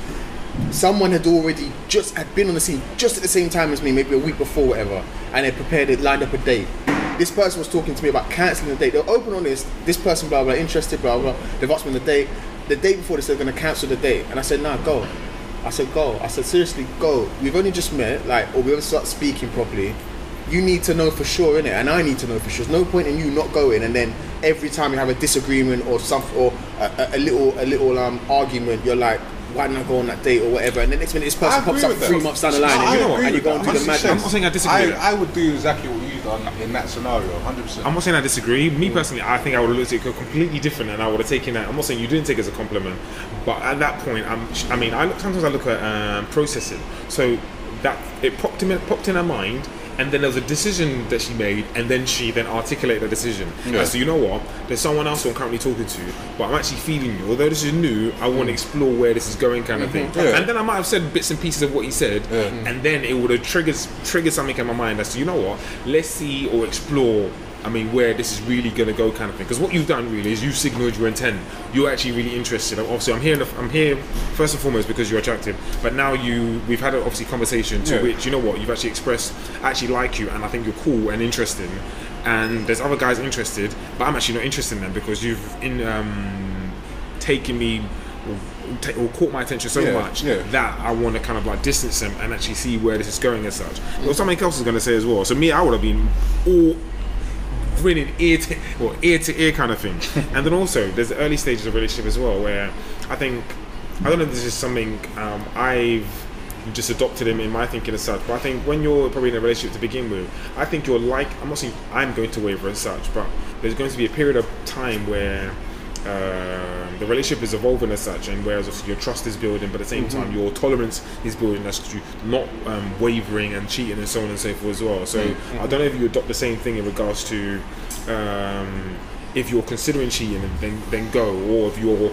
Someone had already just had been on the scene just at the same time as me, maybe a week before, whatever, and they prepared it, lined up a date. This person was talking to me about cancelling the date. They're open on this. This person, blah blah, interested, blah blah. They've asked me the date. The day before, they said they're gonna cancel the date, and I said, Nah, go. I said, go. I said, seriously, go. We've only just met, like, or we haven't started speaking properly. You need to know for sure, innit? And I need to know for sure. There's no point in you not going, and then every time you have a disagreement or some or a, a, a little a little um argument, you're like, why didn't I go on that date or whatever? And the next minute, this person pops up three months down the line, I and, you agree and you go that, into the 100%. madness. I'm not saying I disagree I. I would do exactly what you've done in that scenario, 100%. I'm not saying I disagree. Me personally, I think I would have looked at it completely different, and I would have taken that. I'm not saying you didn't take it as a compliment, but at that point, I'm, I mean, I look, sometimes I look at um, processing. So that it popped in, popped in her mind, and then there was a decision that she made, and then she then articulated the decision. Yeah. As to you know what, there's someone else who I'm currently talking to, but I'm actually feeling you. Although this is new, I want to mm. explore where this is going, kind of mm-hmm. thing. Yeah. And then I might have said bits and pieces of what he said, Yeah. and then it would have triggered triggered something in my mind as to you know what, let's see or explore. I mean, where this is really going to go, kind of thing. Because what you've done really is you've signaled your intent. You're actually really interested. Obviously, I'm here. I'm here first and foremost because you're attractive. But now you, we've had an obviously conversation to Yeah. which you know what you've actually expressed. I actually like you, and I think you're cool and interesting. And there's other guys interested, but I'm actually not interested in them because you've in um, taken me or, ta- or caught my attention so Yeah, much yeah. that I want to kind of like distance them and actually see where this is going as such. Was something else is going to say as well. So me, I would have been all grinning ear to or ear to ear kind of thing. <laughs> and then also there's the early stages of relationship as well where I think I don't know if this is something um, I've just adopted him in my thinking as such, but I think when you're probably in a relationship to begin with, I think you're like I'm not saying I'm going to waver as such, but there's going to be a period of time where um the relationship is evolving as such, and whereas obviously your trust is building, but at the same time your tolerance is building as to not um, wavering and cheating and so on and so forth as well. So I don't know if you adopt the same thing in regards to um, if you're considering cheating, then then go, or if you're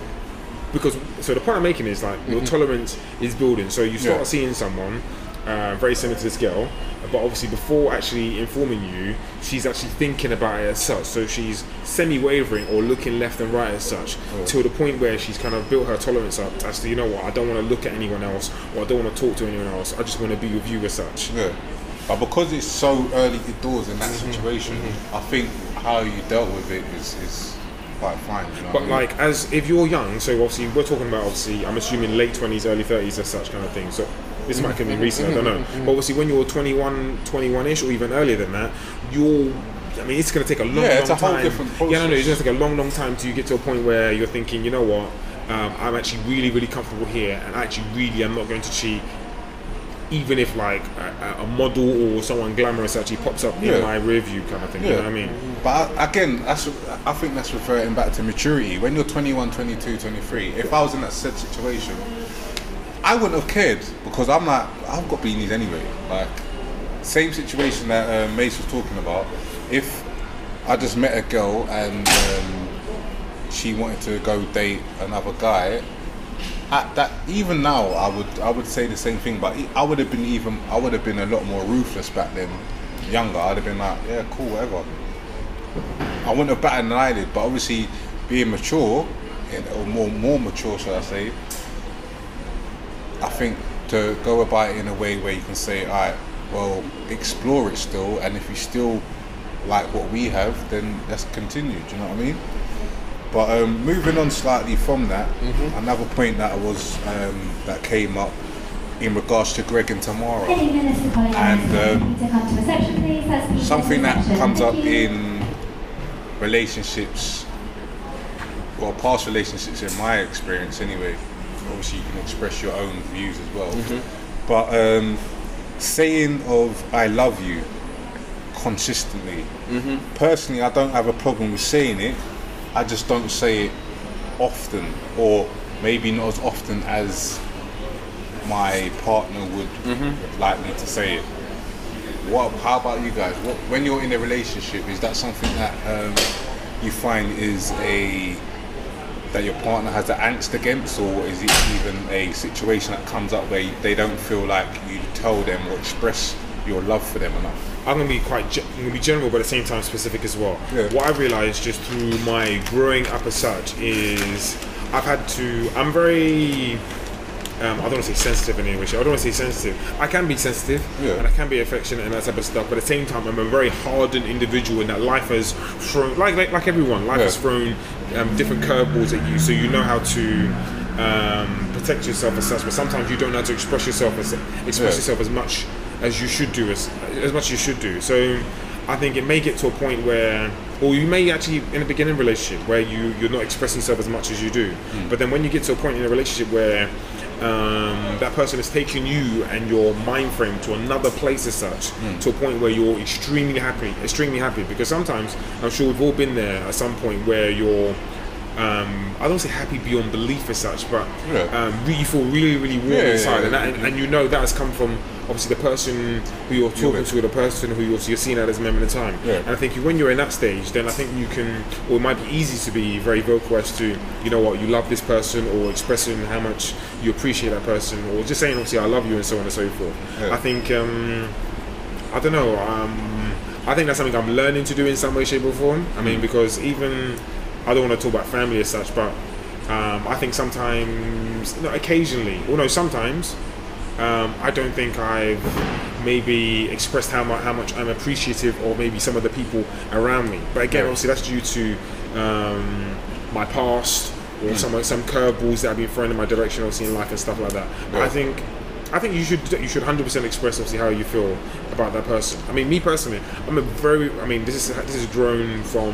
because so the point I'm making is like your tolerance is building. So you start Yeah. seeing someone uh, very similar to this girl, but obviously before actually informing you, she's actually thinking about it as such. So she's semi-wavering or looking left and right as such, oh. till the point where she's kind of built her tolerance up as to you know what, I don't want to look at anyone else or I don't want to talk to anyone else. I just want to be with you as such. Yeah. But because it's so early doors in that mm-hmm. situation, mm-hmm. I think how you dealt with it is, is quite fine. You know But I mean? like, as if you're young, so obviously we're talking about obviously, I'm assuming late twenties, early thirties, as such kind of thing. So this might have been recent, I don't know. But obviously, when you're 21, 21ish, or even earlier than that, you're. I mean, it's going to take a long, Yeah, long it's a whole time. different Yeah, no, no, it's going to take a long, long time to get to a point where you're thinking, you know what, um, I'm actually really, really comfortable here, and actually, really, I'm not going to cheat. Even if like a, a model or someone glamorous actually pops up Yeah. in my rear view kind of thing, you know what I mean? But again, that's I think that's referring back to maturity. When you're 21, 22, 23, if I was in that said situation, I wouldn't have cared because I'm like, I've got beanies anyway. Like, same situation that uh, Mace was talking about. If I just met a girl and um, she wanted to go date another guy, at that even now I would I would say the same thing. But I would have been even I would have been a lot more ruthless back then, younger. I'd have been like, yeah, cool, whatever. I wouldn't have batted an eyelid, but obviously being mature, or more more mature, shall I say? I think to go about it in a way where you can say, all right, well, explore it still, and if you still like what we have, then let's continue. Do you know what I mean? But um, moving on slightly from that, another point that was um, that came up in regards to Greg and Tamara. And um, something that comes up in relationships or past relationships in my experience anyway obviously you can express your own views as well. But um, saying of i love you consistently. Personally i don't have a problem with saying it. I just don't say it often or maybe not as often as my partner would, would like me to say it. What? How about you guys? What, when you're in a relationship, is that something that um, you find is a that your partner has an angst against, or is it even a situation that comes up where they don't feel like you tell them or express your love for them enough? I'm gonna be quite, ge- I'm gonna be general, but at the same time specific as well. Yeah. What I've realised just through my growing up as such is I've had to. I'm very Um, I don't want to say sensitive in any way. I don't want to say sensitive. I can be sensitive Yeah. and I can be affectionate and that type of stuff. But at the same time, I'm a very hardened individual in that life has thrown, like like, like everyone, life Yeah. has thrown um, different curveballs at you. So you know how to um, protect yourself as such. But sometimes you don't know how to express yourself as express Yeah. yourself as much as you should do as as much as you should do. So I think it may get to a point where, or you may actually in a beginning relationship where you you're not expressing yourself as much as you do. But then when you get to a point in a relationship where um, that person is taking you and your mind frame to another place as such, to a point where you're extremely happy, extremely happy. Because sometimes I'm sure we've all been there at some point where you're. Um, I don't say happy beyond belief as such, but Yeah. um, really, you feel really, really warm Yeah, inside, yeah. and, that, and, and you know that has come from obviously the person who you're talking to, the person who you're, you're seeing at this moment in time. And I think when you're in that stage, then I think you can, or it might be easy to be very vocal as to, you know what, you love this person, or expressing how much you appreciate that person, or just saying obviously I love you and so on and so forth. I think, um, I don't know, um, I think that's something I'm learning to do in some way, shape, or form. I Mm. mean, because even I don't want to talk about family as such, but um, I think sometimes, no, occasionally, or no, sometimes, um, I don't think I've maybe expressed how much how much I'm appreciative or maybe some of the people around me. But again, Yeah. obviously, that's due to um, my past or Hmm. some some curveballs that I've been thrown in my direction, obviously in life and stuff like that. But I think. I think you should you should hundred percent express obviously how you feel about that person. I mean, me personally, I'm a very I mean this is this is grown from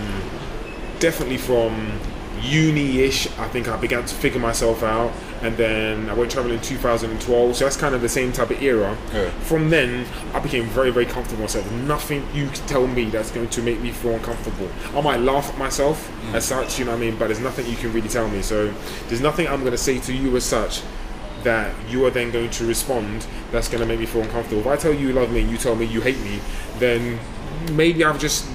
definitely from uni-ish i think i began to figure myself out and then i went traveling in 2012 so that's kind of the same type of era. Yeah. from then i became very very comfortable myself. Nothing you can tell me that's going to make me feel uncomfortable. I might laugh at myself mm. as such you know what i mean but there's nothing you can really tell me. So there's nothing i'm going to say to you as such that you are then going to respond that's going to make me feel uncomfortable. If i tell you you love me and you tell me you hate me then maybe i've just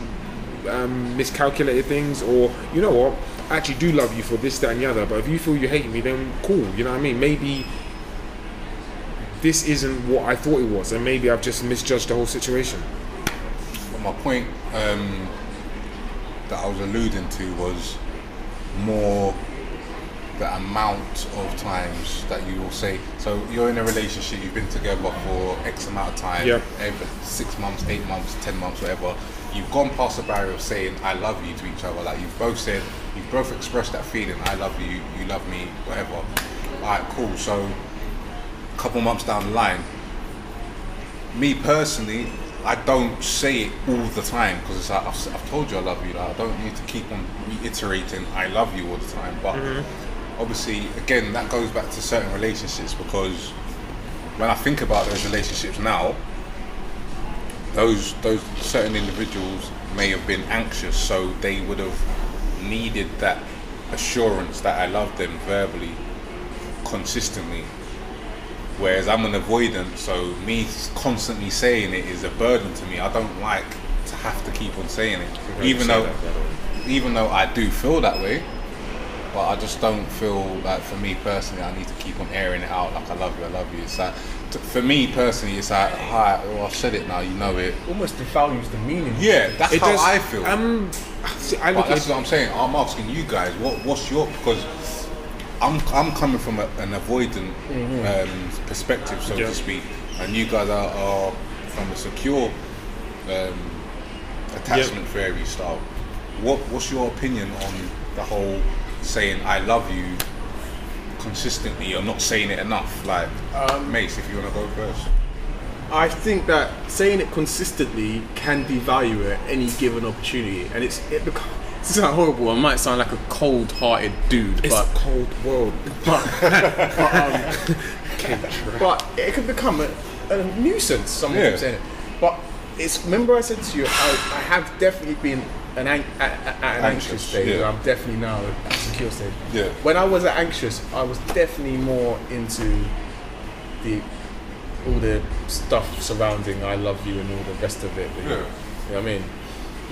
um, miscalculated things, or you know what, I actually do love you for this, that, and the other. But if you feel you hate me, then cool. You know what I mean? Maybe this isn't what I thought it was, and maybe I've just misjudged the whole situation. But my point um, that I was alluding to was more the amount of times that you will say. So you're in a relationship, you've been together for X amount of time, yeah. every six months, eight months, ten months, whatever. You've gone past the barrier of saying "I love you" to each other. Like you've both said, you've both expressed that feeling. I love you, you love me, whatever. All right, cool. So a couple months down the line, me personally, I don't say it all the time because it's like I've, I've told you I love you. Like, I don't need to keep on reiterating I love you all the time. But mm-hmm. obviously, again, that goes back to certain relationships because when I think about those relationships now, those those certain individuals may have been anxious, so they would have needed that assurance that I love them verbally, consistently. Whereas I'm an avoidant, so me constantly saying it is a burden to me. I don't like to have to keep on saying it, even though, that, by the way. even though I do feel that way. But I just don't feel like for me personally, I need to keep on airing it out like I love you, I love you. It's like for me personally, it's like, hi, well, I've said it now, you know it. Almost devalues the meaning. Yeah, that's It how does- I feel. Um, see, I But look that's at what I'm saying. I'm asking you guys, what what's your because I'm I'm coming from a, an avoidant um, perspective, so Yeah. to speak, and you guys are, are from a secure um, attachment theory style. What what's your opinion on the whole saying I love you consistently or not saying it enough? Like Mace, if you want to go first. I think that saying it consistently can devalue it any given opportunity, and it's it becomes. This sounds horrible. I might sound like a cold-hearted dude, it's but a cold world. <laughs> but, but, um, but it can become a, a nuisance. Someone Yeah. saying it, but it's. Remember, I said to you, I, I have definitely been an ang- at, at at an anxious, Anxious, stage. yeah. I'm definitely now at a secure stage. Yeah. When I was anxious, I was definitely more into the all the stuff surrounding I love you and all the rest of it. You know Yeah. what I mean?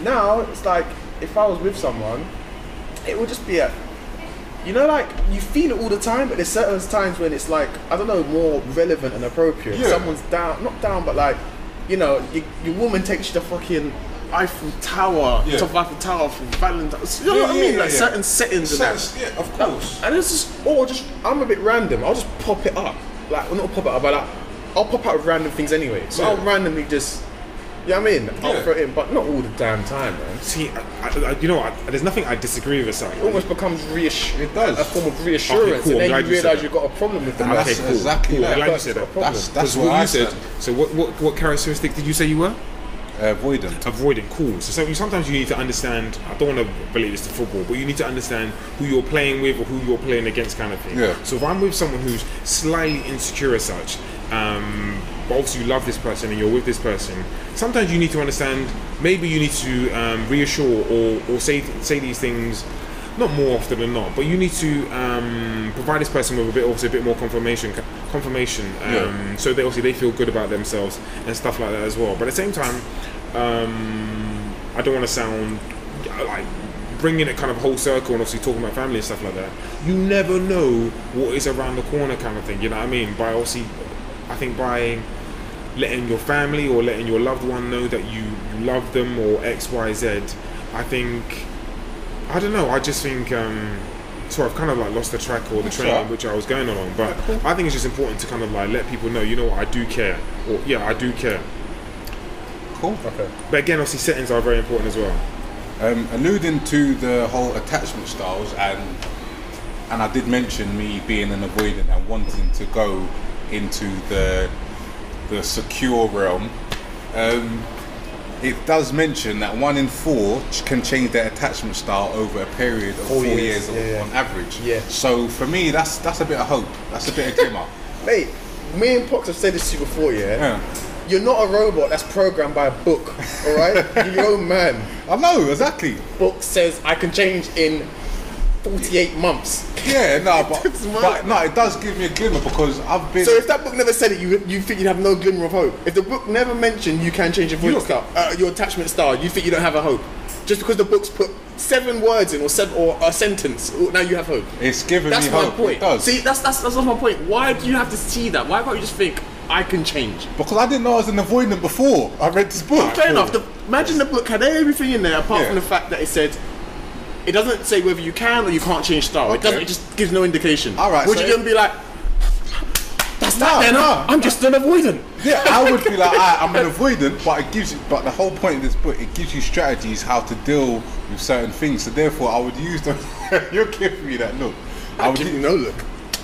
Now it's like if I was with someone, it would just be a you know, like you feel it all the time, but there's certain times when it's like I don't know, more relevant and appropriate. Yeah. Someone's down, not down, but like you know, you, your woman takes you to fucking Eiffel Tower, Yeah. top of Eiffel Tower for Valentine's. You know Yeah, what I mean? yeah, like yeah. certain settings and that. Yeah, of course. And it's just, or just, I'm a bit random. I'll just pop it up. Like, well, not pop it up, but like, I'll pop out of random things anyway. So Yeah. I'll randomly just, you know what I mean? I'll Yeah. throw it in, but not all the damn time, man. See, I, I, I- you know, I, there's nothing I disagree with. Aside. It almost becomes reassur- It does. a form of reassurance, Okay, cool. and I'm then you you realise you've got a problem with the And ah, that's Okay, cool. exactly Cool. that. I'm glad you That's said that. That's that's what, what I you said. said. So what, what what characteristic did you say you were? Avoidant. Avoiding. Cool. So, so sometimes you need to understand. I don't want to relate this to football, but you need to understand who you're playing with or who you're playing against, kind of thing. Yeah. So if I'm with someone who's slightly insecure as such, um, but obviously you love this person and you're with this person, sometimes you need to understand. Maybe you need to um, reassure or, or say say these things. Not more often than not, but you need to um, provide this person with a bit, obviously, a bit more confirmation, confirmation, um, Yeah. so they obviously they feel good about themselves and stuff like that as well. But at the same time, um, I don't want to sound like bringing it kind of whole circle and obviously talking about family and stuff like that. You never know what is around the corner, kind of thing. You know what I mean? By obviously, I think by letting your family or letting your loved one know that you, you love them or X, Y, Z. I think I don't know. I just think. Um, so I've kind of like lost the track or the train alright. which I was going along, but I think it's just important to kind of like let people know, you know what, I do care, or yeah, I do care. Cool. Okay. But again, obviously, settings are very important as well. Um, alluding to the whole attachment styles, and and I did mention me being an avoidant and wanting to go into the the secure realm. Um, it does mention that one in four can change their attachment style over a period of four, Four years, years, yeah, yeah. on average. Yeah. So for me, that's that's a bit of hope. That's a bit of glimmer. <laughs> Mate, me and Pox have said this to you before, yeah? Yeah. You're not a robot that's programmed by a book, alright? <laughs> You're your own man. I know exactly. Book says I can change in 48 months. Yeah, no, <laughs> but, but no, it does give me a glimmer because I've been. So if that book never said it, you you think you'd have no glimmer of hope. If the book never mentioned you can change your voice uh, your attachment style, you think you don't have a hope. Just because the book's put seven words in or seven or a sentence, oh, now you have hope. it's giving That's me my hope. point. It does. See, that's, that's that's my point. Why do you have to see that? Why can't you just think I can change? Because I didn't know I was an avoidant before I read this book. Fair enough. The, imagine the book had everything in there apart Yeah. from the fact that it said. It doesn't say whether you can or you can't change style. It doesn't. It just gives no indication. All right, Would so you then be like, "That's No, that then? no. I'm just an avoidant." Yeah, I would be like, I, I'm an <laughs> avoidant, but it gives you. But the whole point of this book, it gives you strategies how to deal with certain things. So therefore, I would use those. <laughs> You're giving me that look. I would, Give me u- no look.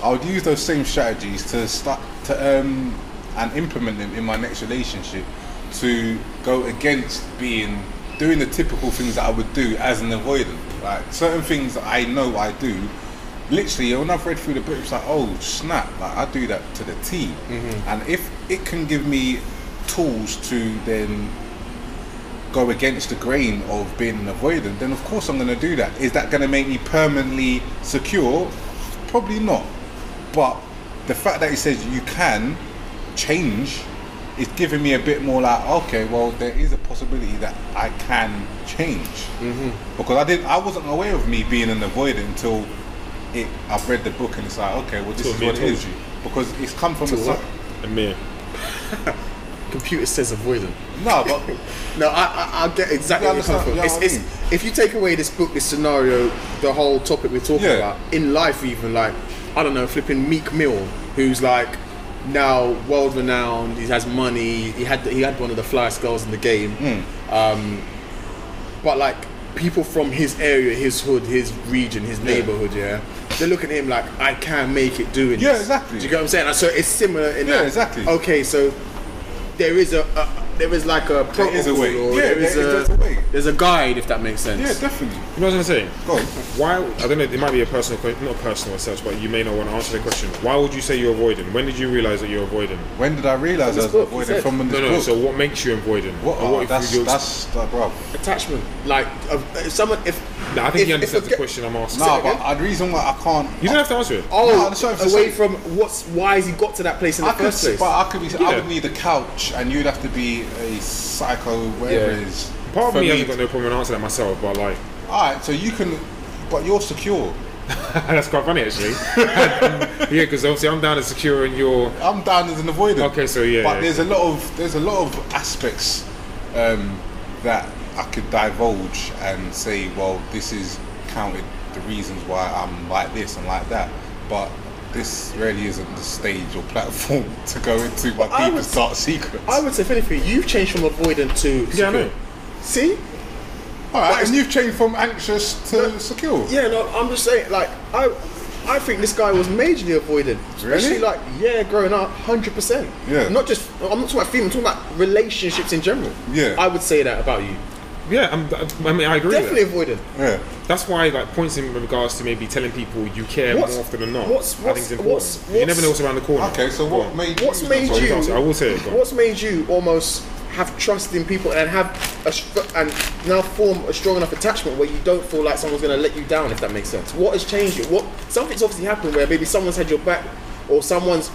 I would use those same strategies to start to um and implement them in my next relationship to go against being doing the typical things that I would do as an avoidant. Like certain things that I know I do. Literally, when I've read through the book, it's like, oh snap! Like I do that to the T. Mm-hmm. And if it can give me tools to then go against the grain of being an avoidant, then of course I'm going to do that. Is that going to make me permanently secure? Probably not. But the fact that it says you can change is giving me a bit more like, okay, well, there is a possibility that I can change. Mm-hmm. Because I didn't, I wasn't aware of me being an avoidant until it. I've read the book and it's like, okay, well, this is what it is. you. Because it's come from Till a what? si- Amir. <laughs> Computer says avoidant. no, but <laughs> No, I, I, I get exactly where you're coming from. you know It's, what it's, mean? if you take away this book, this scenario, the whole topic we're talking Yeah. about in life, even like I don't know, flipping Meek Mill, who's like now world renowned. He has money. He had he had one of the flyest girls in the game. Hmm. Um, but like people from his area, his hood, his region, his neighborhood, yeah, they look at him like I can make it doing Yeah, this. exactly. Do you get what I'm saying? So it's similar in Yeah, that. exactly. Okay, so there is a, a there is like a protocol is a way. or Yeah, there is there is- a, there's a way. there's a guide if that makes sense. yeah, definitely. You know what I was gonna say? Go on. Why? I don't know. It might be a personal, question, not personal as such, but you may not want to answer the question. Why would you say you're avoiding? When did you realize that you're avoiding? When did I realise I was book, avoiding from this No, no. book? So what makes you avoiding? What? Or Oh, if that's you- that's uh, bro. Attachment, like uh, if someone if No, I think if- he if understands the ge- question I'm asking. No, it but again? the reason why I can't. You don't have to answer it. Oh, No, I'm away from what's why has he got to that place in the I could, first see, place? but I could be. I would need a couch, and you'd have to be a psycho, whatever Yeah. it is. Part of for me hasn't got no problem answering that myself, but like All right, so you can, but you're secure. <laughs> that's quite funny actually. <laughs> yeah, because obviously I'm down as secure and you're. I'm down as an avoidant. Okay, so yeah, But yeah. there's a lot of there's a lot of aspects um, that I could divulge and say, well, this is counted the reasons why I'm like this and like that, but this really isn't the stage or platform <laughs> to go into my would deepest dark secrets. I would say, if anything, you've changed from avoidant to Yeah, I know. See? All right, and you've changed from anxious to secure. Yeah, no, I'm just saying, like, I, I think this guy was majorly avoidant. Especially, Really? like, yeah, growing up, hundred percent. Yeah. Not just, I'm not talking about female, I'm talking about relationships in general. Yeah. I would say that about you. Yeah, I'm, I mean, I agree. Definitely With avoidant. Yeah. That's why, like, points in regards to maybe telling people you care What's- more often than not. what's- I think it's what's- important. what's- you never know what's around the corner. Okay, so what on. made What's you? made sorry, you? sorry, I will say it. What's made you almost have trust in people and have a and now form a strong enough attachment where you don't feel like someone's going to let you down? If that makes sense. What has changed you? What something's obviously happened where maybe someone's had your back or someone's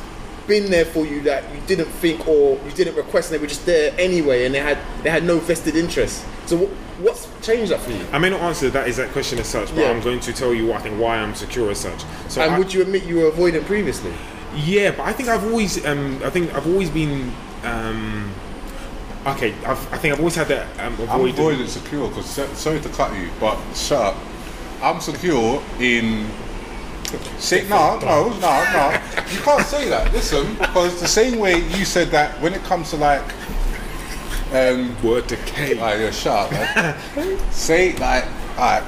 been there for you that you didn't think or you didn't request and they were just there anyway and they had they had no vested interest. So what, what's changed that for you? I may not answer that exact question as such, but Yeah. I'm going to tell you what I think why I'm secure as such. So And I- would you admit you were avoidant previously? Yeah, but I think I've always, um, I think I've always been, um, okay. I've, I think I've always had that um, I'm avoidant. avoidant secure because sorry to cut you, but shut up. I'm secure in. Say no, no, no, no. You can't say that. Listen, because the same way you said that when it comes to like, um, Word decay. like yeah, shut up. Man. say like, alright.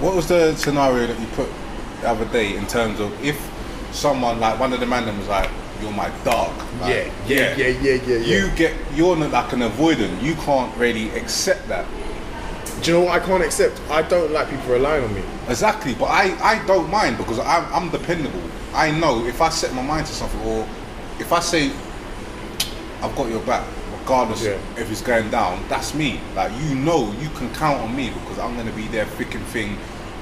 What was the scenario that you put the other day in terms of if someone like one of the man was like, "You're my dog." Like, yeah, yeah, yeah, yeah. Yeah. You get you're not like an avoidant. You can't really accept that. Do you know what I can't accept? I don't like people relying on me. Exactly, but I, I don't mind because I'm, I'm dependable. I know if I set my mind to something or if I say I've got your back, regardless Yeah. if it's going down, that's me. Like you know, you can count on me because I'm gonna be there thick and thing,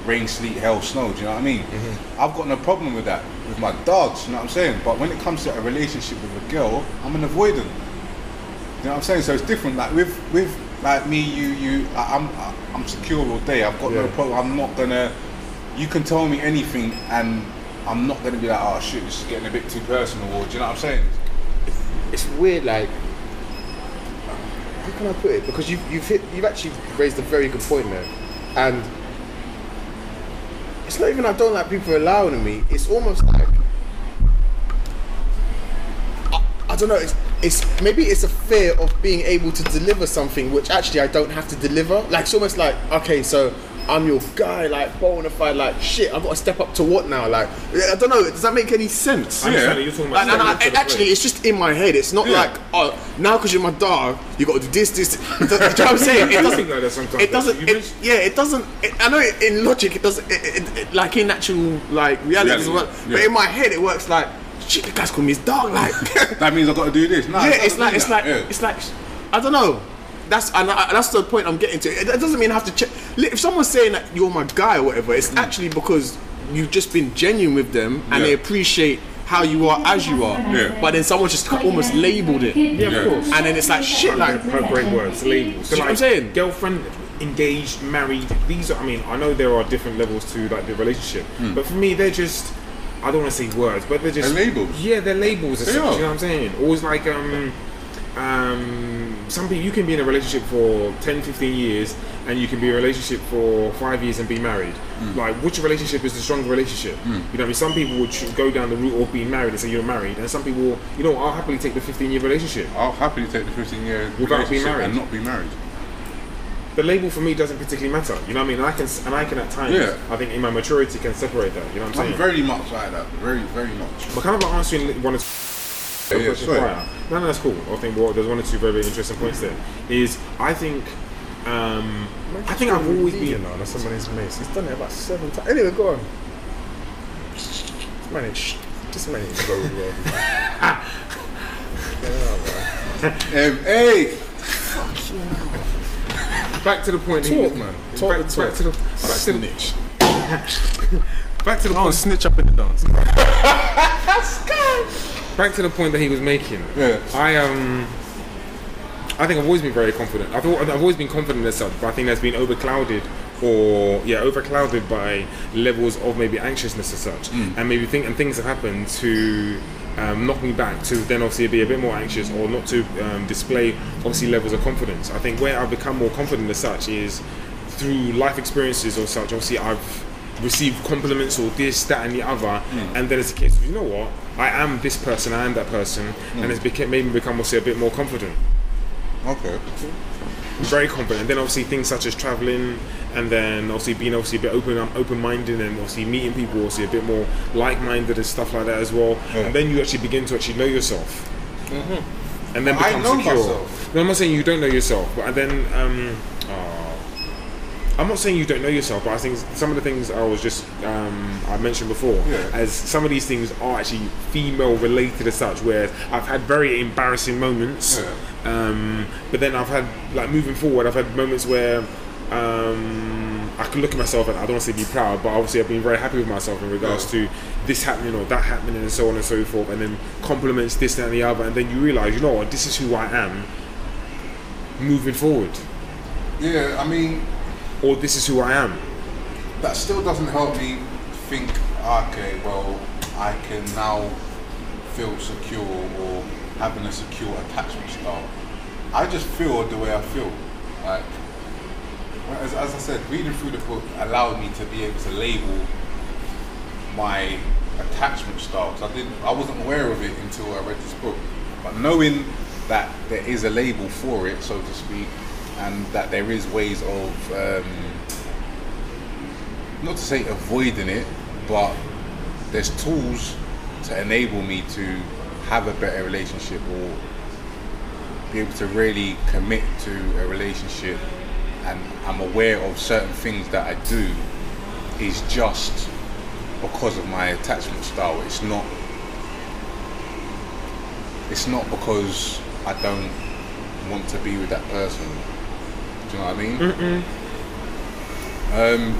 rain, sleet, hell, snow. Do you know what I mean? Mm-hmm. I've got no problem with that with my dogs. You know what I'm saying? But when it comes to a relationship with a girl, I'm an avoidant. You know what I'm saying? So it's different. Like with with like me, you you, I- I'm I'm secure all day. I've got no problem. I'm not gonna. You can tell me anything, and I'm not gonna be like, oh shit, this is getting a bit too personal. Or do you know what I'm saying? It's weird, like how can I put it? Because you've you've hit you've actually raised a very good point there, and it's not even I don't like people relying on me. It's almost like I, I don't know. It's, it's maybe it's a fear of being able to deliver something which actually I don't have to deliver. Like it's almost like okay, so I'm your guy, like bona fide, like shit. I've got to step up to what now? Like I don't know. Does that make any sense? Yeah. that you're talking about And, and I, stepping up to the actually, it's just in my head. It's not Yeah. like, oh, now because you're my dog, you got to do this, this. Do you know what I'm saying? <laughs> It doesn't. like that sometimes. It doesn't. It, mentioned- yeah, it doesn't. It, I know it, in logic, it doesn't. It, it, it, like in actual like reality, it doesn't work. Reality, But in my head, it works like shit. The guy's calling me his dog. Like, <laughs> That means I've got to do this. No, yeah, it's doesn't like mean it's like Yeah. it's like I don't know. That's and I, that's the point I'm getting to. It, it doesn't mean I have to check. If someone's saying that you're my guy or whatever, it's mm. actually because you've just been genuine with them and Yeah. they appreciate how you are as you are. Yeah. But then someone just almost labelled it. Yeah, Yeah. of course. And then it's like shit. Like Her great words, labels. So See what like, I'm saying? Girlfriend, engaged, married. These are. I mean, I know there are different levels to like the relationship, mm. but for me, they're just. I don't want to say words, but they're just They're labels. Yeah, they're labels. They such, are. you know what I'm saying? Always like um, um, some people you can be in a relationship for 10, 15 years, and you can be in a relationship for five years and be married. Like, which relationship is the stronger relationship? You know, what I mean, some people would go down the route of being married and say you're married, and some people, you know, I'll happily take the 15 year relationship. I'll happily take the 15 year Without being relationship married. and not be married. The label for me doesn't particularly matter. You know what I mean? And I can and I can at times. Yeah. I think in my maturity can separate that. You know what I'm I'm saying? very much like that. Very, very much. but kind of like answering one of Yeah, yeah, questions sorry. prior. No, no, that's cool. I think well, there's one or two very, very interesting points there. Is I think. Um, I think I've always been. on somebody's mace. He's done it about seven times. Anyway, go on. This man ain't sh- This man ain't go well. Um, hey, Back to the point. that he Talk, was- man. Talk back, the back to the back to the Snitch. <laughs> back to the Oh, point. snitch up in the dance. Back to the point that he was making. Yeah. I um. I think I've always been very confident. I've, I've always been confident as such, but I think that's been overclouded or yeah, overclouded by levels of maybe anxiousness as such, and maybe think and things have happened to um, knock me back to then obviously be a bit more anxious or not to um, display obviously levels of confidence. I think where I've become more confident as such is through life experiences or such. Obviously, I've received compliments or this, that, and the other, and then it's a case of you know what, I am this person, I am that person, and it's became, made me become obviously a bit more confident Okay. very confident. And then obviously things such as traveling, and then obviously being obviously a bit open, um, open-minded, and obviously meeting people obviously a bit more like-minded and stuff like that as well. And then you actually begin to actually know yourself, and then I become know secure. myself. No, I'm not saying you don't know yourself, but then um, oh, I'm not saying you don't know yourself, but I think some of the things I was just um, I mentioned before, Yeah. as some of these things are actually female related as such, where I've had very embarrassing moments. Yeah. Um, but then I've had like moving forward, I've had moments where um, I can look at myself and I don't want to say be proud, but obviously I've been very happy with myself in regards Yeah. to this happening or that happening and so on and so forth, and then compliments this that, and the other, and then you realise, you know what, this is who I am moving forward, Yeah, I mean, or this is who I am. that still doesn't help me think, okay, well, I can now feel secure or having a secure attachment style. I just feel the way I feel. Like, as, as I said, reading through the book allowed me to be able to label my attachment style. 'cause I didn't, I wasn't aware of it until I read this book. But knowing that there is a label for it, so to speak, and that there is ways of um, not to say avoiding it, but there's tools to enable me to have a better relationship or be able to really commit to a relationship and I'm aware of certain things that I do is just because of my attachment style. It's not it's not because I don't want to be with that person. Do you know what I mean? Um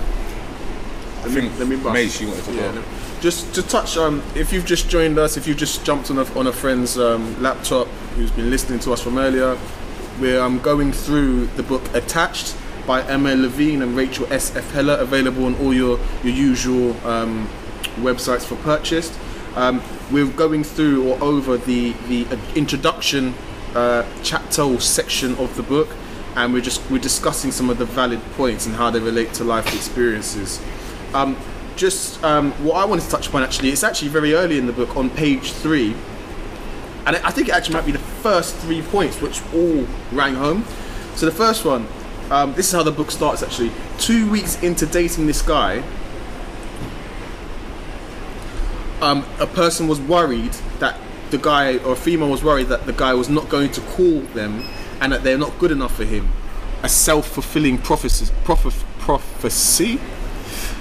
I think let me bust. Mace, you wanted to Yeah, go. Just to touch on, if you've just joined us, if you've just jumped on a, on a friend's um, laptop who's been listening to us from earlier, we're um, going through the book Attached by Amir Levine and Rachel S. F. Heller, available on all your, your usual um, websites for purchase. Um, we're going through or over the, the uh, introduction uh, chapter or section of the book, and we're just we're discussing some of the valid points and how they relate to life experiences. Um, just um, what I wanted to touch upon actually, it's actually very early in the book on page three, and I think it actually might be the first three points which all rang home. So the first one, um, this is how the book starts actually. Two weeks into dating this guy, um, a person was worried that the guy or a female was worried that the guy was not going to call them and that they're not good enough for him. A self-fulfilling prophecy. prophecy.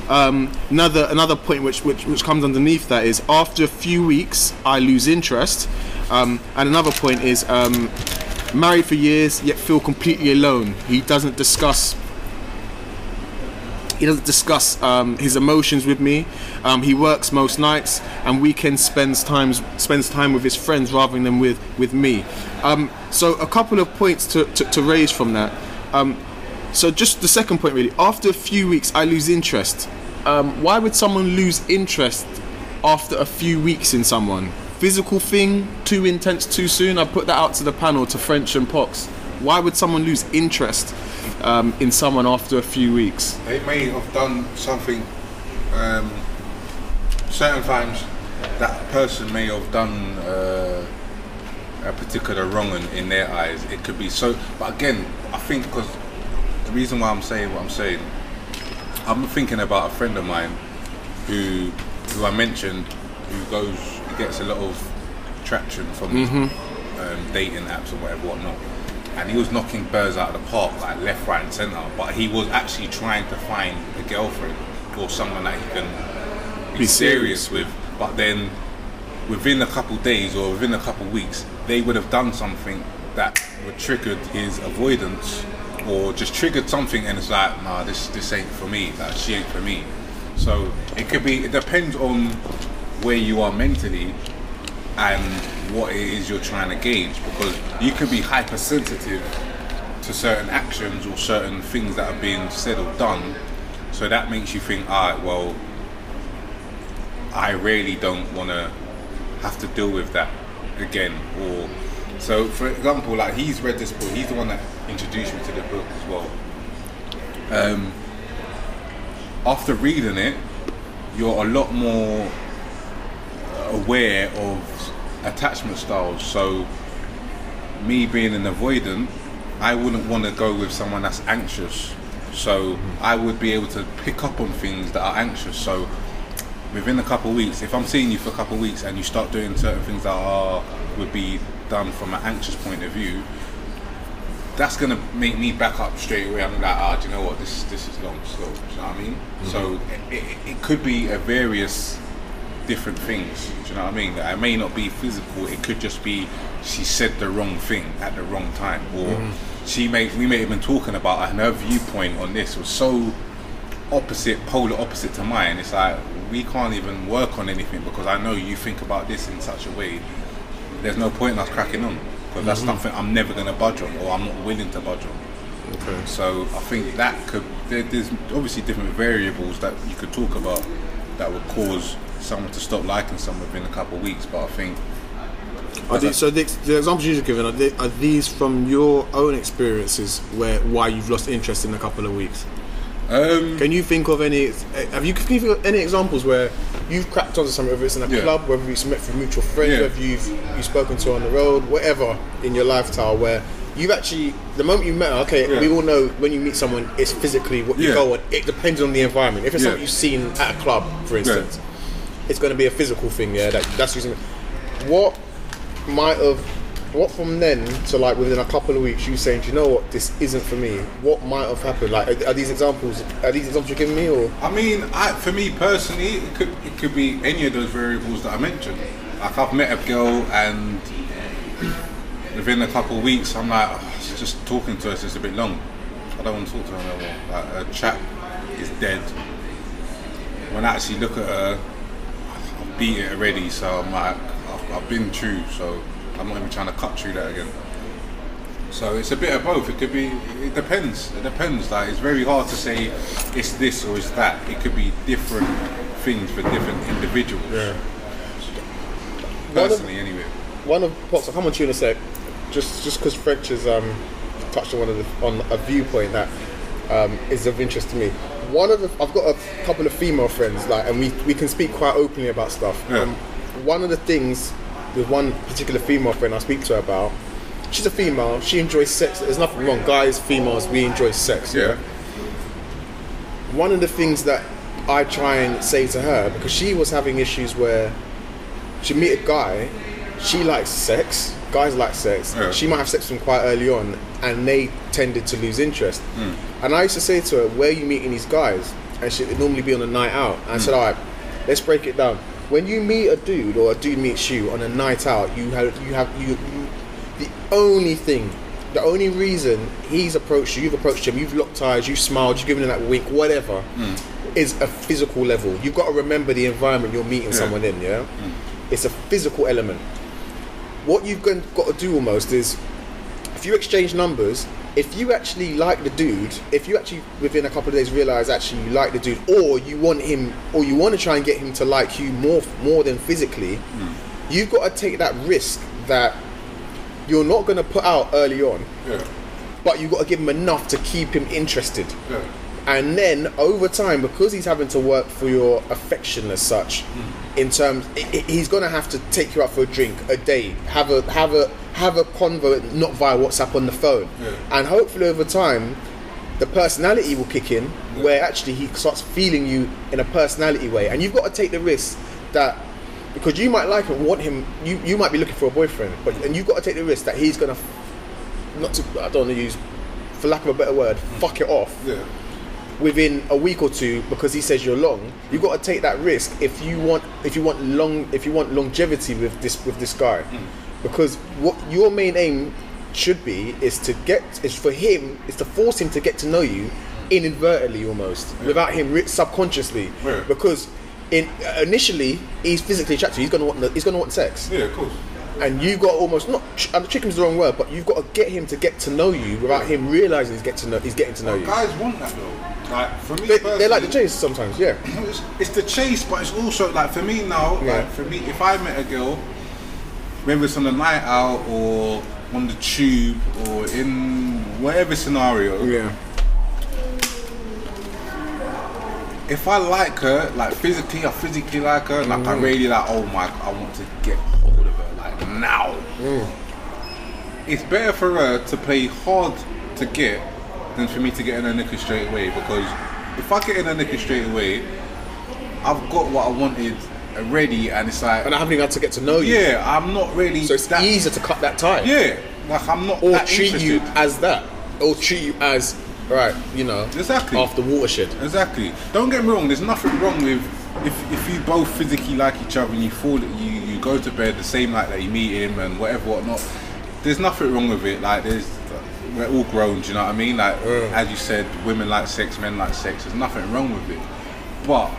Um, another another point which, which which comes underneath that is after a few weeks I lose interest, um, and another point is um, married for years yet feel completely alone. He doesn't discuss he doesn't discuss um, his emotions with me. Um, he works most nights and weekends spends times spends time with his friends rather than with with me. Um, so a couple of points to, to, to raise from that. Um, so just the second point really. After a few weeks, I lose interest. Why would someone lose interest after a few weeks in someone? Physical thing, too intense, too soon. I put that out to the panel to French and Pox. Why would someone lose interest um, in someone after a few weeks? They may have done something. Um, certain times, that person may have done uh, a particular wrong in, in their eyes. It could be so. But again, I think because the reason why I'm saying what I'm saying, I'm thinking about a friend of mine who, who I mentioned, who goes, gets a lot of traction from um, dating apps and whatever, whatnot. And he was knocking birds out of the park, like left, right, and centre. But he was actually trying to find a girlfriend or someone that he can be, Be serious. serious. with. But then, within a couple days or within a couple weeks, they would have done something that would triggered his avoidance, or just triggered something, and it's like, nah, this this ain't for me. Like she ain't for me. So it could be. It depends on where you are mentally and what it is you're trying to gauge because you could be hypersensitive to certain actions or certain things that are being said or done. So that makes you think alright well I really don't want to have to deal with that again or so for example like he's read this book he's the one that introduced me to the book as well. Um, after reading it you're a lot more aware of attachment styles so me being an avoidant I wouldn't want to go with someone that's anxious so I would be able to pick up on things that are anxious so within a couple of weeks, if I'm seeing you for a couple of weeks and you start doing certain things that are would be done from an anxious point of view, that's gonna make me back up straight away. I'm like, ah, do you know what? This this is long, slow. Do you know what I mean? So it, it, it could be a various different things. Do you know what I mean? It may not be physical. It could just be she said the wrong thing at the wrong time, or mm. she may we may have been talking about and her viewpoint on this was so opposite, polar opposite to mine. It's like we can't even work on anything because I know you think about this in such a way. There's no point in us cracking on because that's mm-hmm. something I'm never going to budge on or I'm not willing to budge on. Okay. So I think that could there, there's obviously different variables that you could talk about that would cause someone to stop liking someone within a couple of weeks. But I think so the, the examples you've given are, they, are these from your own experiences where why you've lost interest in a couple of weeks? um, Can you think of any? Have you can you think of any examples where you've cracked onto someone, whether it's in a Yeah. club, whether it's met through mutual friends, Yeah. whether you've you've spoken to on the road, whatever in your lifestyle, where you've actually the moment you met her, okay, Yeah. we all know when you meet someone, it's physically what you go on. It depends on the environment. If it's something you've seen at a club, for instance, it's going to be a physical thing. Yeah, that, that's using. What might have what from then to like within a couple of weeks you saying, Do you know what, this isn't for me. What might have happened? Like, are, are these examples? Are these examples you're giving me, or I mean, I, for me personally, it could it could be any of those variables that I mentioned. Like I've met a girl and within a couple of weeks, I'm like, "Oh, just talking to her is a bit long. I don't want to talk to her no more. Like her chat is dead. When I actually look at her, beat it already. So I'm like, I've, I've been true. So I'm not even trying to cut through that again. So it's a bit of both. It could be. It depends. It depends. Like it's very hard to say it's this or it's that. It could be different things for different individuals. Personally, anyway. one of pops. I'll come on to you in a sec. Just just because French has um, touched on one of the, on a viewpoint that um, is of interest to me. One of the I've got a couple of female friends like, and we we can speak quite openly about stuff. Yeah. Um, one of the things with one particular female friend I speak to her about. She's a female. She enjoys sex. There's nothing wrong. Guys, females, we enjoy sex. Yeah. one of the things that I try and say to her because she was having issues where she meet a guy, she likes sex, guys like sex. Yeah. She might have sex with him quite early on, and they tended to lose interest. Hmm. And I used to say to her, "Where are you meeting these guys?" And she'd normally be on a night out. And I said, hmm. "All right, let's break it down. When you meet a dude or a dude meets you on a night out, you have you have you, you the only thing." The only reason he's approached you, you've approached him, you've locked eyes, you've smiled, you've given him that wink, whatever, hmm. is a physical level. You've got to remember the environment you're meeting someone in, yeah? It's a physical element. What you've got to do almost is, if you exchange numbers, if you actually like the dude, if you actually within a couple of days realize actually you like the dude, or you want him, or you want to try and get him to like you more more than physically, hmm. you've got to take that risk that you're not going to put out early on, Yeah. but you've got to give him enough to keep him interested. Yeah. And then over time, because he's having to work for your affection as such, hmm. in terms, he's gonna have to take you out for a drink a day, have a have a have a convo, not via WhatsApp on the phone, Yeah. and hopefully over time, the personality will kick in, where actually he starts feeling you in a personality way, and you've got to take the risk that. Because you might like him, want him, you, you might be looking for a boyfriend, but and you've got to take the risk that he's gonna, not to, I don't want to use, for lack of a better word, hmm. fuck it off Yeah. Within a week or two because he says you're long you've got to take that risk if you want if you want long if you want longevity with this with this guy. Hmm. Because what your main aim should be is to get is for him is to force him to get to know you inadvertently almost without him subconsciously. Yeah. because in initially he's physically attracted he's gonna want he's gonna want sex. Yeah, of course. And you've got almost not ch- uh, chicken's the wrong word, but you've got to get him to get to know you without him realizing he's get to know he's getting to know you. Guys want that though. Like for me, They, they like the chase sometimes, yeah. <clears throat> It's, it's the chase, but it's also like for me now. Yeah. Like for me, if I met a girl, whether it's on the night out or on the tube or in whatever scenario, Yeah. if I like her, like physically, I physically like her, like I Mm. really like, oh my, I want to get now. Mm. It's better for her to play hard to get than for me to get in a knicker straight away because if I get in a knicker straight away, I've got what I wanted already, and it's like, And I haven't even had to get to know you. yeah, I'm not really. So it's that, easier to cut that tie. Yeah, like I'm not Or treat you as that. Or treat you as right, you know. Exactly. After watershed. Exactly. Don't get me wrong. There's nothing wrong with if, if you both physically like each other and you fall, you you go to bed the same night that you meet him and whatever whatnot. There's nothing wrong with it. Like there's, we're all grown. Do you know what I mean? Like as you said, women like sex, men like sex. There's nothing wrong with it. But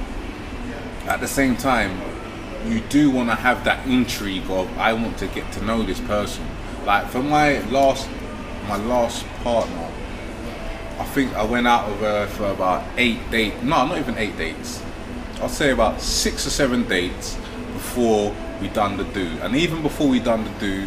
at the same time, you do want to have that intrigue of I want to get to know this person. Like for my last, my last partner, I think I went out with her for about eight dates. No, not even eight dates. I'll say about six or seven dates before we done the do. And even before we done the do,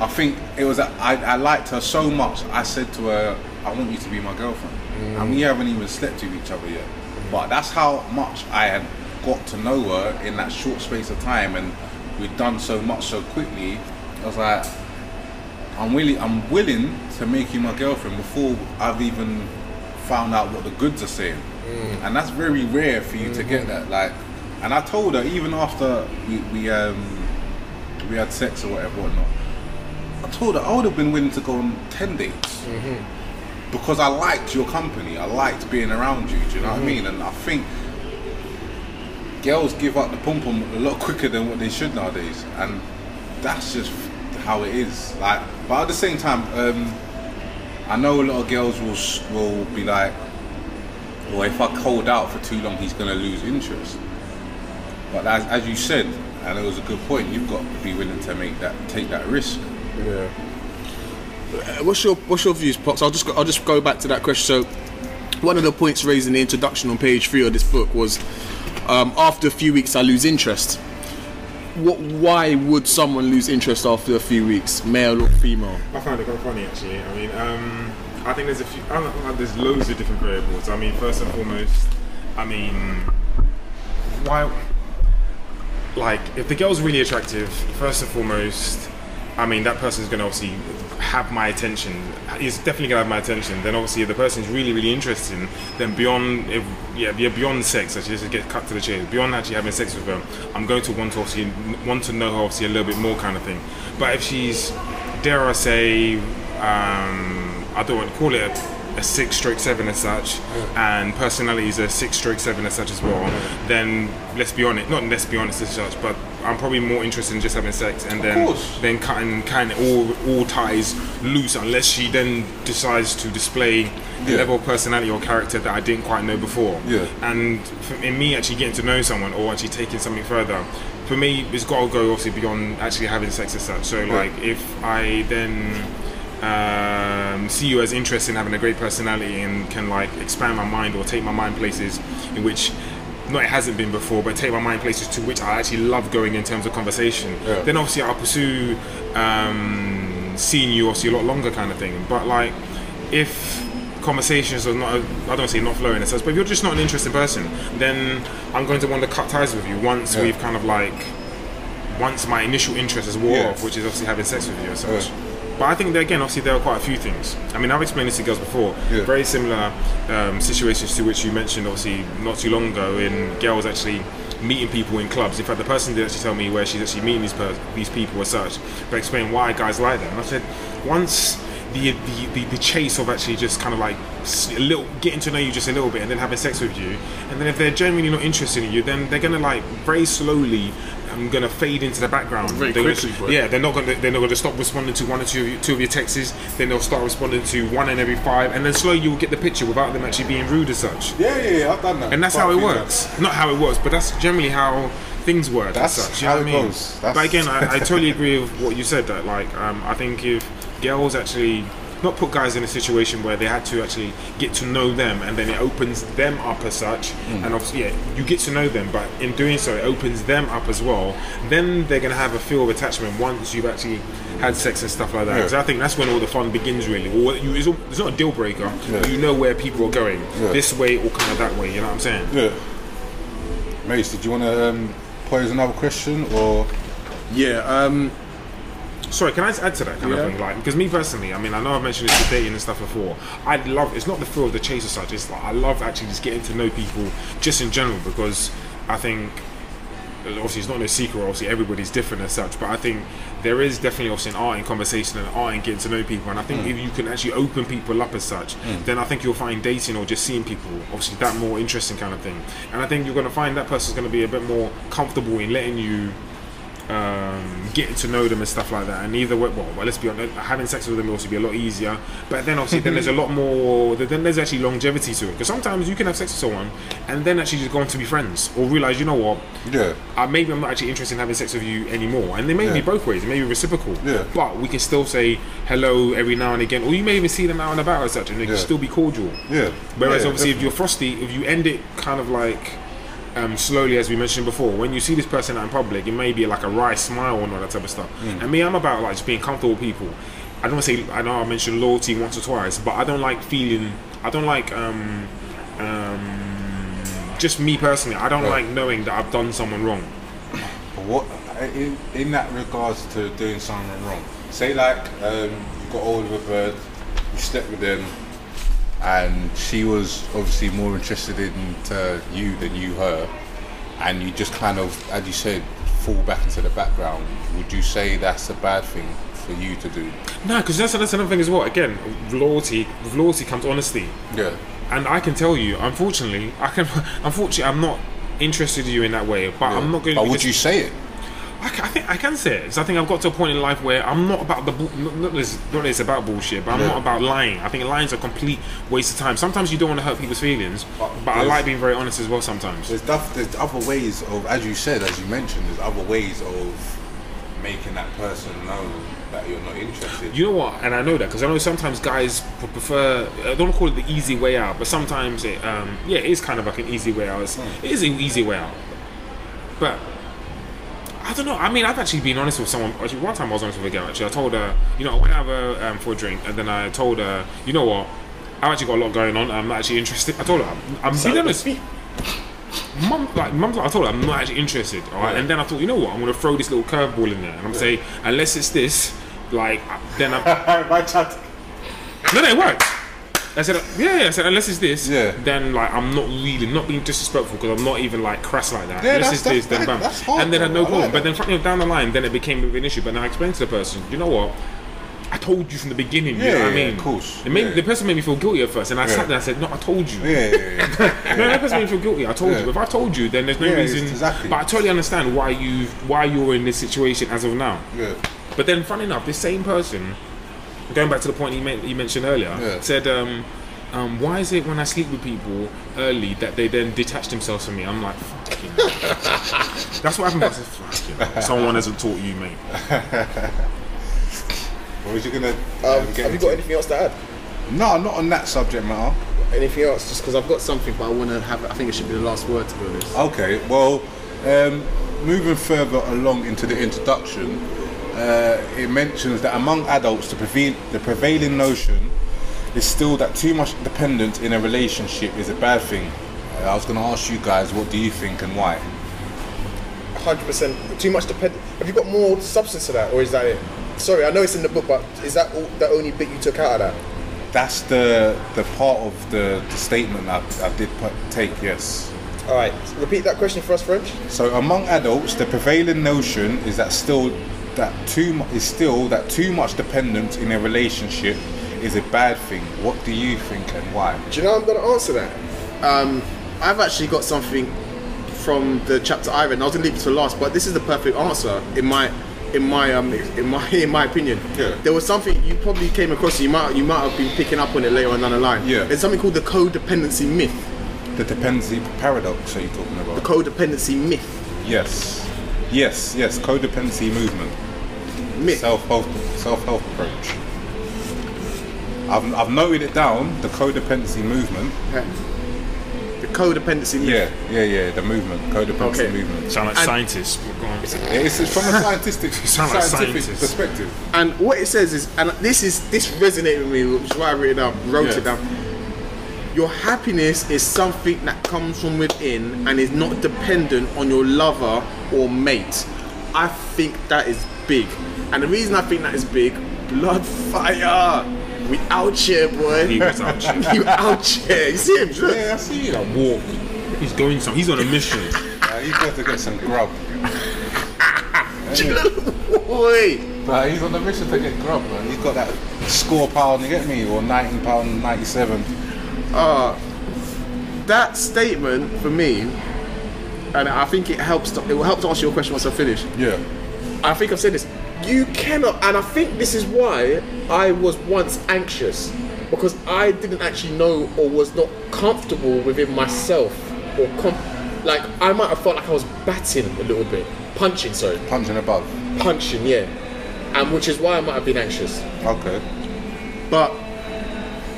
I think it was. I, I liked her so much. I said to her, "I want you to be my girlfriend." Mm. And we haven't even slept with each other yet. But that's how much I had got to know her in that short space of time, and we'd done so much so quickly. I was like, I'm willing. I'm willing to make you my girlfriend before I've even found out what the goods are saying, mm. and that's very rare for you to get mm-hmm. that. Like, and I told her even after we we um we had sex or whatever whatnot. I told her I would have been willing to go on ten dates because I liked your company. I liked being around you. Do you know what I mean? And I think girls give up the pom pom a lot quicker than what they should nowadays, and that's just how it is. Like, but at the same time, um, I know a lot of girls will will be like, "Well, if I hold out for too long, he's gonna lose interest." But as, as you said, and it was a good point, you've got to be willing to make that take that risk. Yeah. What's your What's your views, Pox? I'll just go, I'll just go back to that question. So, one of the points raised in the introduction on page three of this book was, um, after a few weeks, I lose interest. What? Why would someone lose interest after a few weeks, male or female? I find it quite funny actually. I mean, um, I think there's a few. I don't know, there's loads of different variables. I mean, first and foremost, I mean, why? Like, if the girl's really attractive, first and foremost, I mean, that person's gonna obviously have my attention. Is definitely gonna have my attention. Then obviously, if the person's really, really interesting, then beyond, if yeah, beyond sex, actually, just get cut to the chase. Beyond actually having sex with her, I'm going to want to obviously want to know her obviously a little bit more, kind of thing. But if she's, dare I say, um, I don't want to call it a, a six stroke seven as such, and personality is a six stroke seven as such as well, then let's be honest, not let's be honest as such, but I'm probably more interested in just having sex and then course. then cutting kind of all all ties loose unless she then decides to display the Yeah. level of personality or character that I didn't quite know before. Yeah. And for, in me actually getting to know someone or actually taking something further, for me it's got to go obviously beyond actually having sex as such. So like if I then um, see you as interested in having a great personality and can like expand my mind or take my mind places in which not it hasn't been before, but take my mind places to which I actually love going in terms of conversation. Yeah. Then obviously I'll pursue um, seeing you obviously a lot longer kind of thing. But like if conversations are not, I don't say not flowing as such, but if you're just not an interesting person, then I'm going to want to cut ties with you once Yeah. we've kind of like once my initial interest is wore Yeah. off, which is obviously having sex with you as such. But I think that again, obviously, there are quite a few things. I mean, I've explained this to girls before. Yeah. Very similar um, situations to which you mentioned, obviously, not too long ago, in girls actually meeting people in clubs. In fact, the person did actually tell me where she's actually meeting these per- these people as such, but explain why guys like them. And I said, once the, the, the, the chase of actually just kind of like a little getting to know you just a little bit and then having sex with you, and then if they're genuinely not interested in you, then they're gonna like very slowly um, gonna fade into the background. Very They're gonna- yeah, they're not gonna they're not gonna stop responding to one or two of, your, two of your texts. Then they'll start responding to one in every five, and then slowly you'll get the picture without them actually being rude as such. Yeah, yeah, yeah, I've done that. And that's Quite how it works. Not how it works, but that's generally how things work. That's as such, you how know it I mean? goes. That's- But again, I, I totally agree with what you said. That like, um, I think if girls actually not put guys in a situation where they had to actually get to know them, and then it opens them up as such. Hmm. And obviously, yeah, you get to know them, but in doing so, it opens them up as well. Then they're gonna have a feel of attachment once you've actually had sex and stuff like that. Yeah. Because I think that's when all the fun begins, really. Or you, it's, all, it's not a deal breaker. Yeah. You know where people are going, Yeah. this way or kind of that way. You know what I'm saying? Yeah. Mace, did you want to um, pose another question or? Yeah. Um, Sorry, can I add to that kind Yeah. of thing? Like, because me personally, I mean, I know I've mentioned this with dating and stuff before. I love. It's not the thrill of the chase as such. It's like I love actually just getting to know people just in general because I think obviously it's not no secret. Obviously, everybody's different as such, but I think there is definitely obviously an art in conversation and art in getting to know people. And I think mm. if you can actually open people up as such, mm. then I think you'll find dating or just seeing people obviously that more interesting kind of thing. And I think you're going to find that person's going to be a bit more comfortable in letting you um, getting to know them and stuff like that. And either way, well, well, let's be honest, having sex with them will also be a lot easier. But then obviously, then there's a <laughs> lot more. Then there's actually longevity to it because sometimes you can have sex with someone and then actually just go on to be friends or realize, you know what, Yeah. uh, maybe I'm not actually interested in having sex with you anymore. And they may be both ways, it may be reciprocal. Yeah. But we can still say hello every now and again, or you may even see them out and about as such, and they Yeah. can still be cordial. Yeah. Whereas Yeah, obviously, if you're frosty, if you end it kind of like um, slowly, as we mentioned before, when you see this person out in public, it may be like a wry smile and all that type of stuff. Mm. And me, I'm about like just being comfortable with people. I don't say I know I mentioned loyalty once or twice, but I don't like feeling. I don't like um, um, just me personally. I don't Right. like knowing that I've done someone wrong. But what in, in that regards to doing something wrong? Say like um, you got hold of a bird, you slept with them, and she was obviously more interested in you than you her, and you just kind of, as you said, fall back into the background. Would you say that's a bad thing for you to do? No, because that's, that's another thing as well. Again, loyalty. With loyalty comes honesty. Yeah. And I can tell you, unfortunately, I can. <laughs> Unfortunately, I'm not interested in you in that way. But I'm not going. But would you say it? I, I think I can say it. 'cause I think I've got to a point in life where I'm not about the not, not, this, not that it's about bullshit, but I'm Yeah. not about lying. I think lying's a complete waste of time. Sometimes you don't want to hurt people's feelings, But but I like being very honest as well. Sometimes. There's, duff, there's other ways of, as you said, as you mentioned, there's other ways of making that person know that you're not interested. You know what? And I know that because I know sometimes guys prefer. I don't call it the easy way out, but sometimes it, um, yeah, it is kind of like an easy way out. It's, it is an easy way out, but I don't know. I mean, I've actually been honest with someone. Actually, one time I was honest with a girl. Actually, I told her, you know, I went out her um, for a drink, and then I told her, you know what? I've actually got a lot going on. I'm not actually interested. I told her, I'm, I'm being honest. Mum, like, mum's like, I told her I'm not actually interested. All right, Yeah. and then I thought, you know what? I'm gonna throw this little curveball in there, and I'm saying, unless it's this, like, then I'm. <laughs> no, no, it worked. I said, yeah, yeah. I said, unless it's this, Yeah. then like I'm not really not being disrespectful because I'm not even like crass like that. Yeah, unless it's this, then bam. hard, and then I had no. Problem. but then you know, down the line, then it became a bit of an issue. But then I explained to the person, you know what? I told you from the beginning. you know Yeah, what I yeah, mean? of course. It made, Yeah. The person made me feel guilty at first, and I Yeah. sat there and I said, no, I told you. Yeah, yeah, <laughs> yeah. No, that person made me feel guilty. I told Yeah. you. If I told you, then there's no Yeah, reason. exactly. But I totally understand why you why you're in this situation as of now. yeah. But then, funny enough, this same person, going back to the point you, men- you mentioned earlier, Yeah. said, um, um, "Why is it when I sleep with people early that they then detach themselves from me?" I'm like, "Fucking." <laughs> That's what happened. I said, "Fucking." Someone hasn't taught you, mate. <laughs> What was you gonna? Um, um, have get you into? got anything else to add? No, not on that subject matter. Anything else? Just because I've got something, but I want to have. I think it should be the last word to be honest. Okay, well, um, moving further along into the introduction, uh, it mentions that among adults, the, prevail- the prevailing notion is still that too much dependence in a relationship is a bad thing. Uh, I was going to ask you guys, what do you think and why? hundred percent too much depend. Have you got more substance to that, or is that it? Sorry, I know it's in the book, but is that all, the only bit you took out of that? That's the the part of the, the statement I, I did put, take, yes. All right, repeat that question for us, French. So among adults, the prevailing notion is that still that too mu- is still that too much dependence in a relationship is a bad thing. What do you think and why? Do you know I'm going to answer that? Um, I've actually got something from the chapter I read. And I was gonna leave it to last, but this is the perfect answer in my in my um in my <laughs> in my opinion. Yeah. There was something you probably came across. You might you might have been picking up on it later on down the line. Yeah. There's something called the codependency myth. The dependency paradox. Are you talking about? The codependency myth. yes, yes, yes. Codependency movement. Myth. Self help self help approach. I've, I've noted it down. The codependency movement. Okay. The codependency myth. Yeah, yeah, yeah. The movement. Codependency Okay. movement. Sound like And- scientists. but go on. It's, it's from a scientific, <laughs> sound like scientific perspective. And what it says is, and this is this resonated with me, which is why I wrote it down, wrote Yeah. it down. Your happiness is something that comes from within and is not dependent on your lover or mate. I think that is big, and the reason I think that is big, blood fire. We out here, boy. He was out here. <laughs> you out here. You see him? Look. Yeah, I see you. That walk. He's going some. He's on a mission. <laughs> Uh, he's got to get some grub. <laughs> Boy. But he's on a mission to get grub, man. He's got that score pound, you get me, or 19 pound 97. uh, that statement for me, and I think it helps. To, it will help to answer your question once I finish. Yeah. I think I've said this. You cannot, and I think this is why I was once anxious because I didn't actually know or was not comfortable within myself, or com- like I might have felt like I was batting a little bit, punching, sorry, Punching above. punching, yeah, and which is why I might have been anxious. Okay. But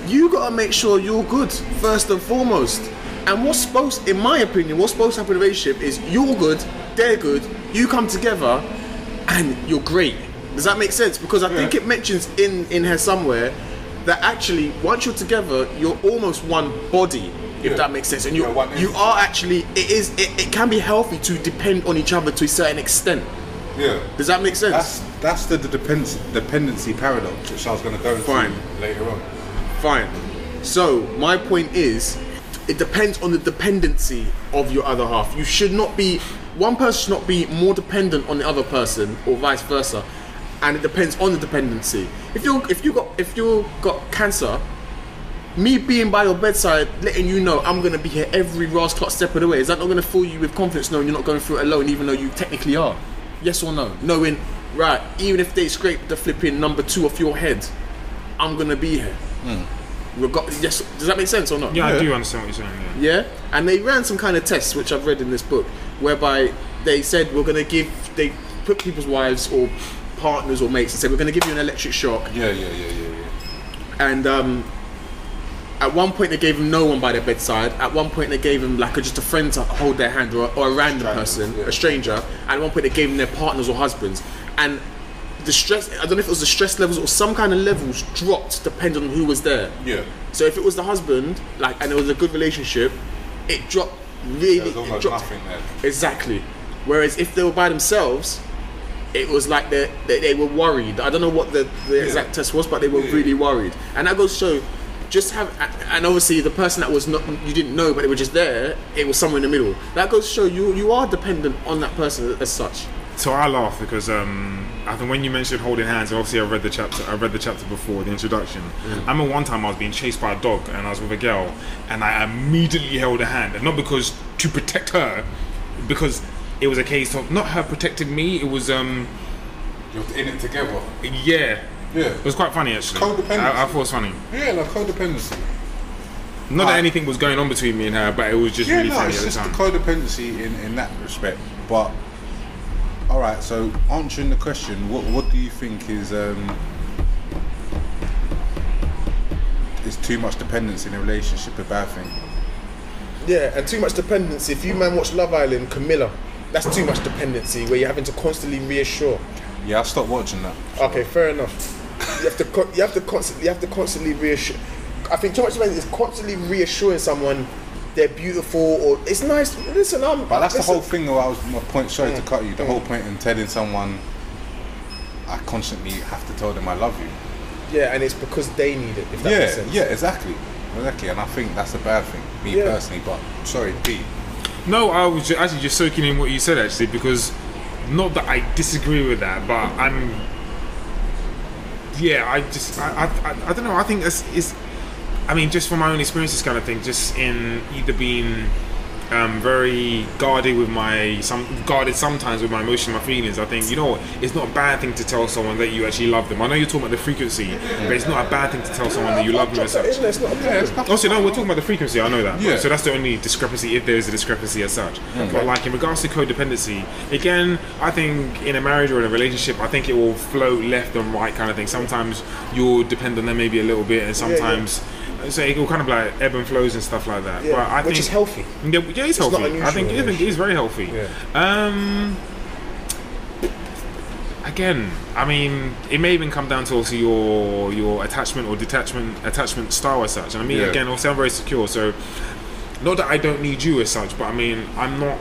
you gotta make sure you're good first and foremost. And what's supposed, in my opinion, what's supposed to happen in a relationship is you're good, they're good, you come together, and you're great. Does that make sense? Because I think it mentions in in here somewhere that actually once you're together, you're almost one body. If Yeah. that makes sense, and you Yeah, you are actually it is it, it can be healthy to depend on each other to a certain extent. Yeah. Does that make sense? That's that's the, the dependency, dependency paradox, which I was going to go into Fine. later on. Fine. So my point is, it depends on the dependency of your other half. You should not be one person should not be more dependent on the other person, or vice versa. And it depends on the dependency. If you if you got if you got cancer, me being by your bedside, letting you know I'm gonna be here every last clock step of the way, is that not gonna fill you with confidence knowing you're not going through it alone, even though you technically are? Yes or no? Knowing, right, even if they scrape the flipping number two off your head, I'm gonna be here. Hmm. Reg- yes, does that make sense or not? Yeah, I do understand what you're saying. Yeah. Yeah, and they ran some kind of tests, which I've read in this book, whereby they said we're gonna give they put people's wives or partners or mates and said we're gonna give you an electric shock, Yeah, yeah, yeah, yeah, yeah. and um, at one point they gave them no one by their bedside. At one point they gave them like a, just a friend to hold their hand or, or a random Strangers, person, yeah. a stranger. At one point they gave them their partners or husbands, and the stress I don't know if it was the stress levels or some kind of levels dropped depending on who was there. Yeah. So if it was the husband, like, and it was a good relationship, it dropped really. There's it almost dropped- nothing there. Exactly. Whereas if they were by themselves, it was like they they, were worried. I don't know what the, the exact test was, but they were Yeah. really worried. And that goes to show, just have, and obviously the person that was not you didn't know, but they were just there. It was somewhere in the middle. That goes to show you you are dependent on that person as such. So I laugh because um, I think when you mentioned holding hands, obviously I read the chapter. I read the chapter before the introduction. I remember one time I was being chased by a dog and I was with a girl, and I immediately held her hand, and not because to protect her, because it was a case of not her protecting me. It was um, You're in it together. yeah, Yeah. it was quite funny actually. Codependency. I, I thought it was funny. Yeah, like codependency. Not that Ah. anything was going on between me and her, but it was just Yeah, really no, funny it's at the just the codependency in, in that respect. But all right, so answering the question, what what do you think is um, is too much dependency in a relationship a bad thing? Yeah, and too much dependency. If you man watch Love Island, Camilla, that's too much dependency where you're having to constantly reassure. Yeah, I stopped watching that. Okay, fair enough. You have to co- you have to constantly you have to constantly reassure. I think too much dependency is constantly reassuring someone they're beautiful or it's nice. Listen, I'm. But that's the whole thing. Though I was my point. Sorry to mm. cut you. The whole mm. point in telling someone, I constantly have to tell them I love you. Yeah, and it's because they need it. If that makes Yeah, sense. yeah, exactly, exactly. And I think that's a bad thing, me Yeah. personally. But sorry, Pete. No, I was ju- actually just soaking in what you said actually because not that I disagree with that, but I'm yeah, I just I I, I, I don't know. I think it's, it's I mean just from my own experiences kind of thing, just in either being um, very guarded with my some guarded sometimes with my emotion, my feelings. I think you know what, it's not a bad thing to tell someone that you actually love them. I know you're talking about the frequency, but it's not a bad thing to tell someone that you love them as such. It's not a problem. Also, no, we're talking about the frequency. I know that. Yeah. So that's the only discrepancy, if there is a discrepancy as such. But like in regards to codependency, again, I think in a marriage or in a relationship, I think it will float left and right kind of thing. Sometimes you'll depend on them maybe a little bit, and sometimes. So it will kind of like ebb and flows and stuff like that. Yeah, but I which think is healthy. Yeah, yeah, it's not healthy. I think, I yeah. think it is very healthy. Yeah. Um, again, I mean, it may even come down to also your your attachment or detachment attachment style as such. And I mean, Yeah. again, obviously, I'm very secure, so not that I don't need you as such, but I mean, I'm not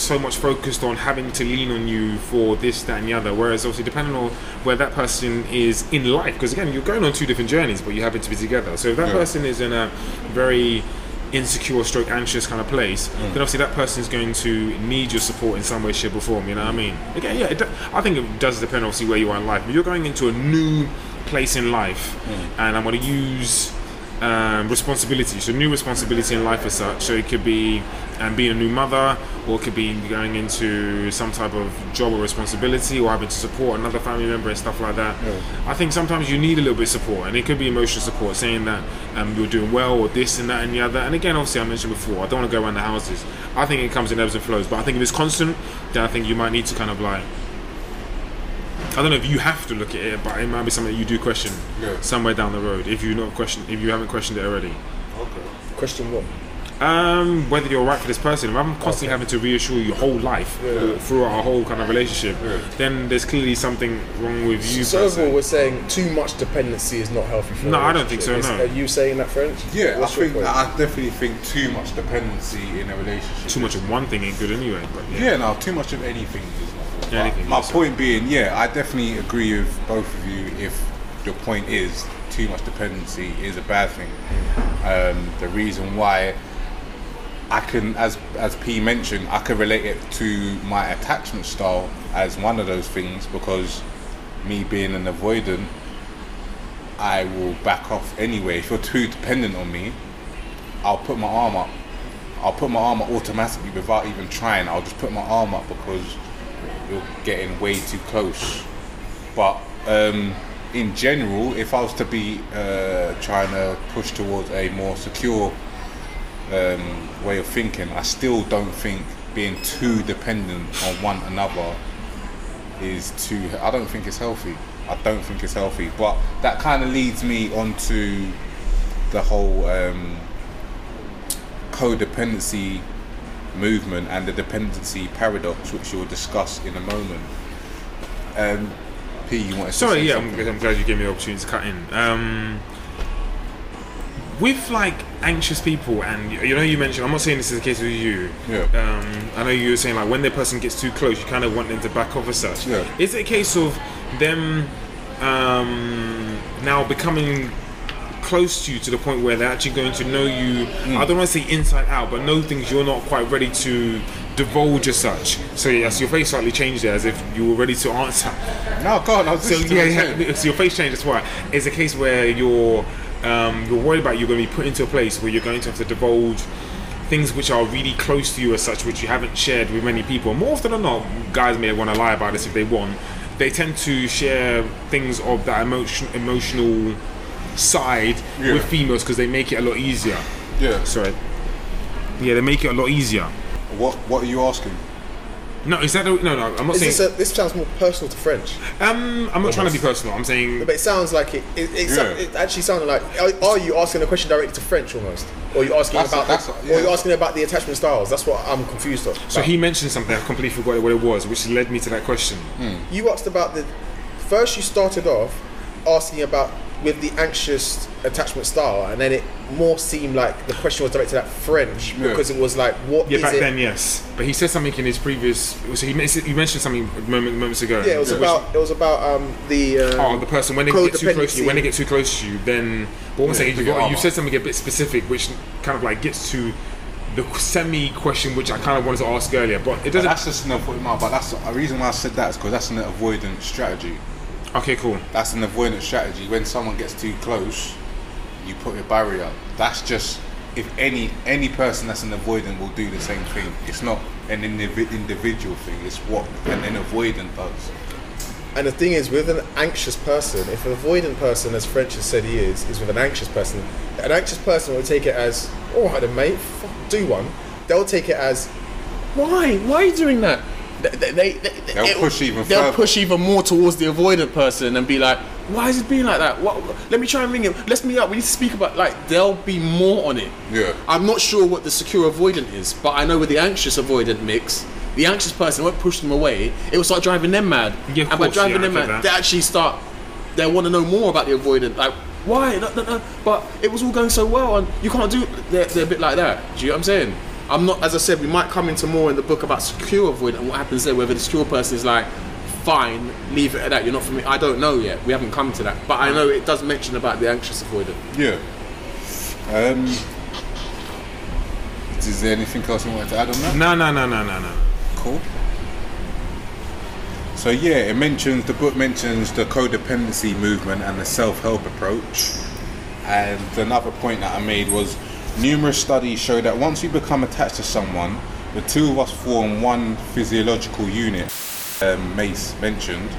so much focused on having to lean on you for this, that, and the other. Whereas, obviously, depending on where that person is in life, because again, you're going on two different journeys, but you happen to be together. So if that Yeah. person is in a very insecure stroke anxious kind of place mm. then obviously that person is going to need your support in some way shape or form you know what i mean again yeah do- i think it does depend obviously where you are in life if you're going into a new place in life mm. and i'm going to use um, responsibility. So new responsibility in life as such. So it could be um, being a new mother or it could be going into some type of job or responsibility or having to support another family member and stuff like that. I think sometimes you need a little bit of support and it could be emotional support saying that um, you're doing well or this and that and the other. And again obviously i mentioned before i don't want to go around the houses. I think it comes in ebbs and flows but i think if it's constant then i think you might need to kind of like I don't know if you have to look at it, but it might be something that you do question Yeah. somewhere down the road if you not question if you haven't questioned it already. Okay. Question what? Um, whether you're right for this person, if I'm constantly having to reassure you your whole life or throughout our whole kind of relationship, then there's clearly something wrong with you. So per overall, se. we're saying too much dependency is not healthy for No, I don't think relationship. so, Is- no. Are you saying that, French? Yeah, What's I think point? I definitely think too much dependency in a relationship. Too much of one thing ain't good anyway. But yeah. Yeah, no, too much of anything is Yeah, anything my point being, yeah, I definitely agree with both of you if your point is too much dependency is a bad thing. Um, the reason why I can, as as P mentioned, I can relate it to my attachment style as one of those things because me being an avoidant, I will back off anyway. If you're too dependent on me, I'll put my arm up. I'll put my arm up automatically without even trying. I'll just put my arm up because you're getting way too close. But um, in general, if I was to be uh, trying to push towards a more secure um, way of thinking, I still don't think being too dependent on one another is too. I don't think it's healthy. I don't think it's healthy. But that kind of leads me onto the whole um, codependency movement and the dependency paradox, which we'll discuss in a moment. Um, P, you want to Sorry, say yeah, I'm. I'm glad you gave me the opportunity to cut in. Um, with like anxious people, and you you know, you mentioned, I'm not saying this is the case with you. Yeah. Um, I know you were saying like when the person gets too close, you kind of want them to back off as such. Yeah. Is it a case of them um, now becoming close to you to the point where they're actually going to know you? I don't want to say inside out, but know things you're not quite ready to divulge as such. So yes, your face slightly changed there, as if you were ready to answer. No, go on. I was So yeah, yeah. So your face change. That's why. It's a case where you're um, you're worried about you're going to be put into a place where you're going to have to divulge things which are really close to you as such, which you haven't shared with many people. More often than not, guys may want to lie about this if they want. They tend to share things of that emotion, emotional side Yeah. with females because they make it a lot easier. Yeah. Sorry. Yeah, they make it a lot easier. What What are you asking? No, is that a, no, no? I'm not Is saying. this, a, this sounds more personal to French, um, I'm not trying to be personal. I'm saying but it sounds like it. It, it, Yeah. it actually sounded like. Are, are you asking a question directly to French almost, or are you asking That's- about? that's- the, Or are you asking about the attachment styles? That's what I'm confused of. So he mentioned something, I completely forgot what it was, which led me to that question. you asked about the first you started off asking about with the anxious attachment style and then it more seemed like the question was directed at french Yeah. because it was like what Yeah, is back it then, yes. But he said something in his previous. So he, he mentioned something moment, moments ago. yeah it was which- about it was about um the um, Oh, the person when they get too close to you. When they get too close to you, then. But what I'm saying, you, your got, arm you said something a bit specific, which kind of like gets to the semi question, which I kind of wanted to ask earlier. But it doesn't. that's just an avoidance. But that's the reason why I said that is because that's an avoidance strategy. Okay, cool. That's an avoidance strategy. When someone gets too close, you put a barrier. That's just if any any person that's an avoidant will do the same thing. It's not an indivi- individual thing. It's what an, an avoidant does. And the thing is, with an anxious person, if an avoidant person, as French has said he is, is with an anxious person, an anxious person will take it as, oh, I all right then, mate, fuck, do one. They'll take it as, why? Why are you doing that? They, they, they, they- They'll it'll- push even They'll further. push even more towards the avoidant person and be like, "Why is it being like that? What? Let me try and ring him. Let's meet up. We need to speak about." Like, they'll be more on it. Yeah. I'm not sure what the secure avoidant is, but I know with the anxious avoidant mix, the anxious person won't push them away. It will start driving them mad. Yeah, of and by driving yeah, them mad, that. they actually start. They want to know more about the avoidant. Like, why? No, no, no. But it was all going so well, and you can't do. They're, they're a bit like that. Do you know what I'm saying? I'm not. As I said, we might come into more in the book about secure avoidant and what happens there. Whether the secure person is like, fine, leave it at that. You're not for me. I don't know yet. We haven't come to that. But I know it does mention about the anxious avoidant. Yeah. Um, is there anything else you wanted to add on that? No, no, no, no, no, no. Cool. So yeah, it mentions the book mentions the codependency movement and the self-help approach. And another point that I made was numerous studies show that once we become attached to someone, the two of us form one physiological unit. Um, Mace mentioned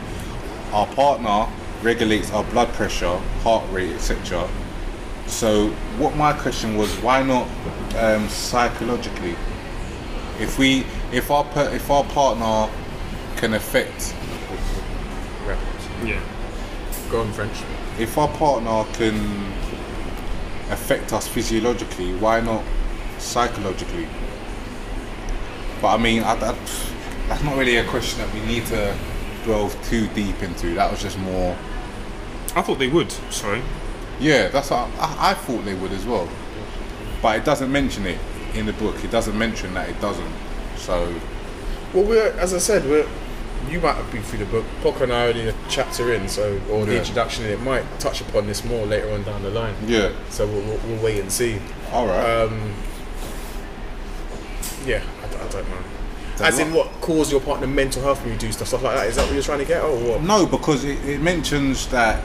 our partner regulates our blood pressure, heart rate, etc. So, what my question was, why not um, psychologically? If we, if our per, if our partner can affect, Yeah. Go on, French. if our partner can affect us physiologically, why not psychologically? But I mean, I, that, that's not really a question that we need to delve too deep into. That was just more. I thought they would. Sorry. Yeah, that's what I, I thought they would as well. But it doesn't mention it in the book. It doesn't mention that it doesn't. So Well, we're as I said, we're you might have been through the book. Pocker and I are only a chapter in, so or the Yeah. introduction. It might touch upon this more later on down the line. yeah, So we'll, we'll, we'll wait and see. all right. Um, yeah, I don't know. Don't As in, what? what cause your partner mental health when you do stuff, stuff like that? Is that what you're trying to get? Oh, what? No, because it, it mentions that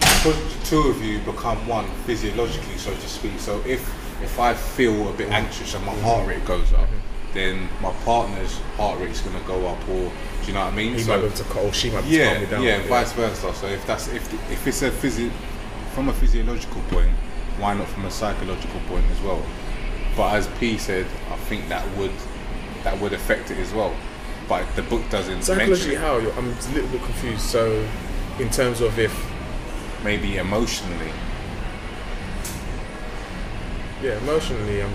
because the two of you become one physiologically, so to speak. So if if I feel a bit anxious and my heart rate goes up, then my partner's heart rate's going to go up, or do you know what I mean? He So- might be able to calm, she might be yeah, me down. yeah, vice versa. So if that's if if it's a physi- from a physiological point, why not from a psychological point as well? But as P said, I think that would that would affect it as well. But the book doesn't mention Psychologically, how? I'm a little bit confused. So, in terms of if, Maybe emotionally. yeah, emotionally, I'm.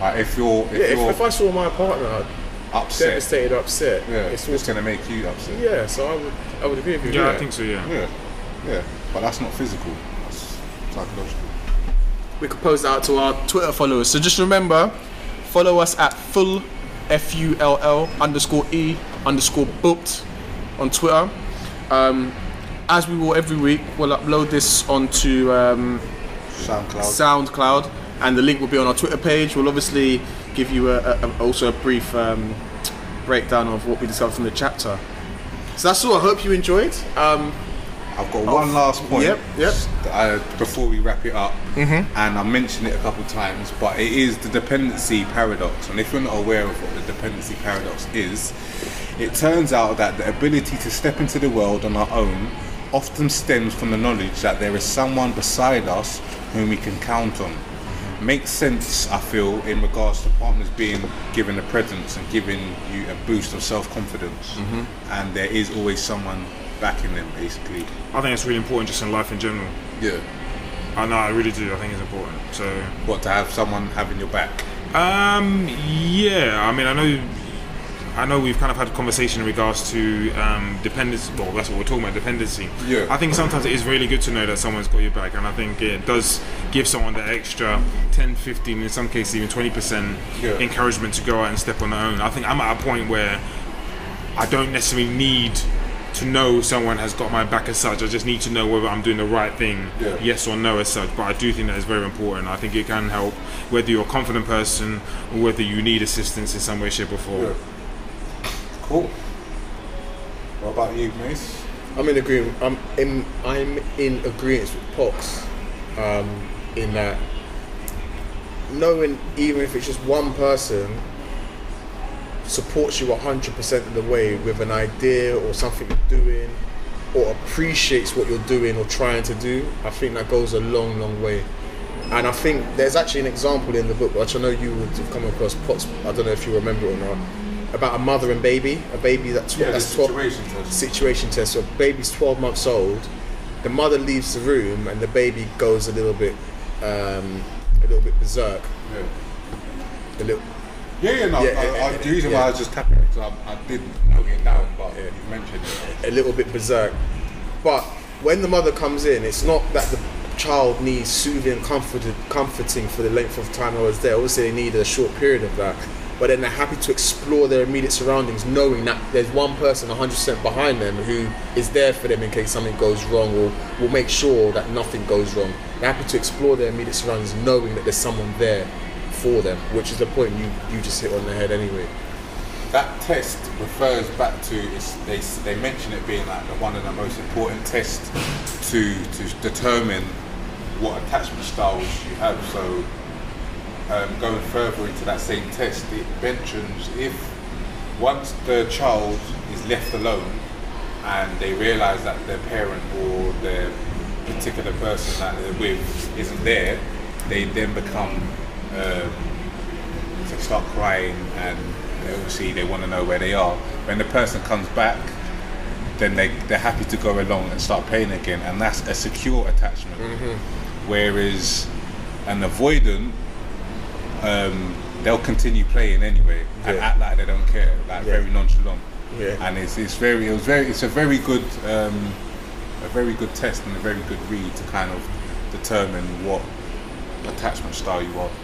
Like if you're if Yeah, you're if I saw my partner upset, devastated, upset, yeah, it's it's, going to make you upset. yeah. So I would, I would agree with you. Yeah, I think so. Yeah. yeah, yeah. But that's not physical. That's psychological. we could post that out to our Twitter followers. So just remember, follow us at full F U L L underscore E underscore booked on Twitter. Um, as we will every week, we'll upload this onto um, SoundCloud. SoundCloud, and the link will be on our Twitter page. We'll obviously give you a, a, also a brief um, breakdown of what we discovered from the chapter. So that's all. I hope you enjoyed. Um, I've got one last point. Yep, yep. I- before we wrap it up, and I mentioned it a couple of times, but it is the dependency paradox. And if you're not aware of what the dependency paradox is, it turns out that the ability to step into the world on our own often stems from the knowledge that there is someone beside us whom we can count on. Makes sense, I feel, in regards to partners being given a presence and giving you a boost of self confidence. And there is always someone backing them, basically. I think it's really important just in life in general. Yeah. I know, I really do. I think it's important. So, What to have someone having your back? um, yeah. I mean, I know, I know we've kind of had a conversation in regards to um, dependency. Well, that's what we're talking about, dependency. Yeah. I think sometimes it is really good to know that someone's got your back, and I think it does give someone that extra 10, 15, in some cases even 20% Yeah. encouragement to go out and step on their own. I think I'm at a point where I don't necessarily need to know someone has got my back as such. I just need to know whether I'm doing the right thing, Yeah. yes or no, as such. But I do think that is very important. I think it can help whether you're a confident person or whether you need assistance in some way, shape, or form. Cool. What about you, Mace? I'm in agreement. I'm in. I'm in agreement with Pox, um, in that knowing even if it's just one person supports you 100% of the way with an idea or something you're doing or appreciates what you're doing or trying to do, I think that goes a long, long way. And I think there's actually an example in the book, which I know you would have come across, Potts, I don't know if you remember or not, about a mother and baby, a baby that's, Yeah, that's 12 situation test. situation test. So baby's 12 months old, the mother leaves the room and the baby goes a little bit, um, a little bit berserk. Yeah. A little, Yeah, yeah, no. Yeah, I, yeah, I, the reason yeah. why I was just tapping it, 'cause I, I did note it down, but you mentioned it. a little bit berserk. But when the mother comes in, it's not that the child needs soothing, comforted, comforting for the length of time I was there. Obviously, they need a short period of that. But then they're happy to explore their immediate surroundings, knowing that there's one person 100% behind them who is there for them in case something goes wrong or will make sure that nothing goes wrong. They're happy to explore their immediate surroundings, knowing that there's someone there for them, which is the point you, you just hit on the head anyway. That test refers back to they they mention it being like the, one of the most important tests to to determine what attachment styles you have. So um, going further into that same test, it mentions if once the child is left alone and they realise that their parent or their particular person that they're with isn't there, they then become um, they start crying and they obviously they want to know where they are. When the person comes back, then they, they're happy to go along and start playing again, and that's a secure attachment. Whereas an avoidant, um, they'll continue playing anyway and Yeah. act like they don't care, like Yeah. very nonchalant. Yeah. And it's, it's very, it was very, it's a very good, um, a very good test and a very good read to kind of determine what attachment style you are.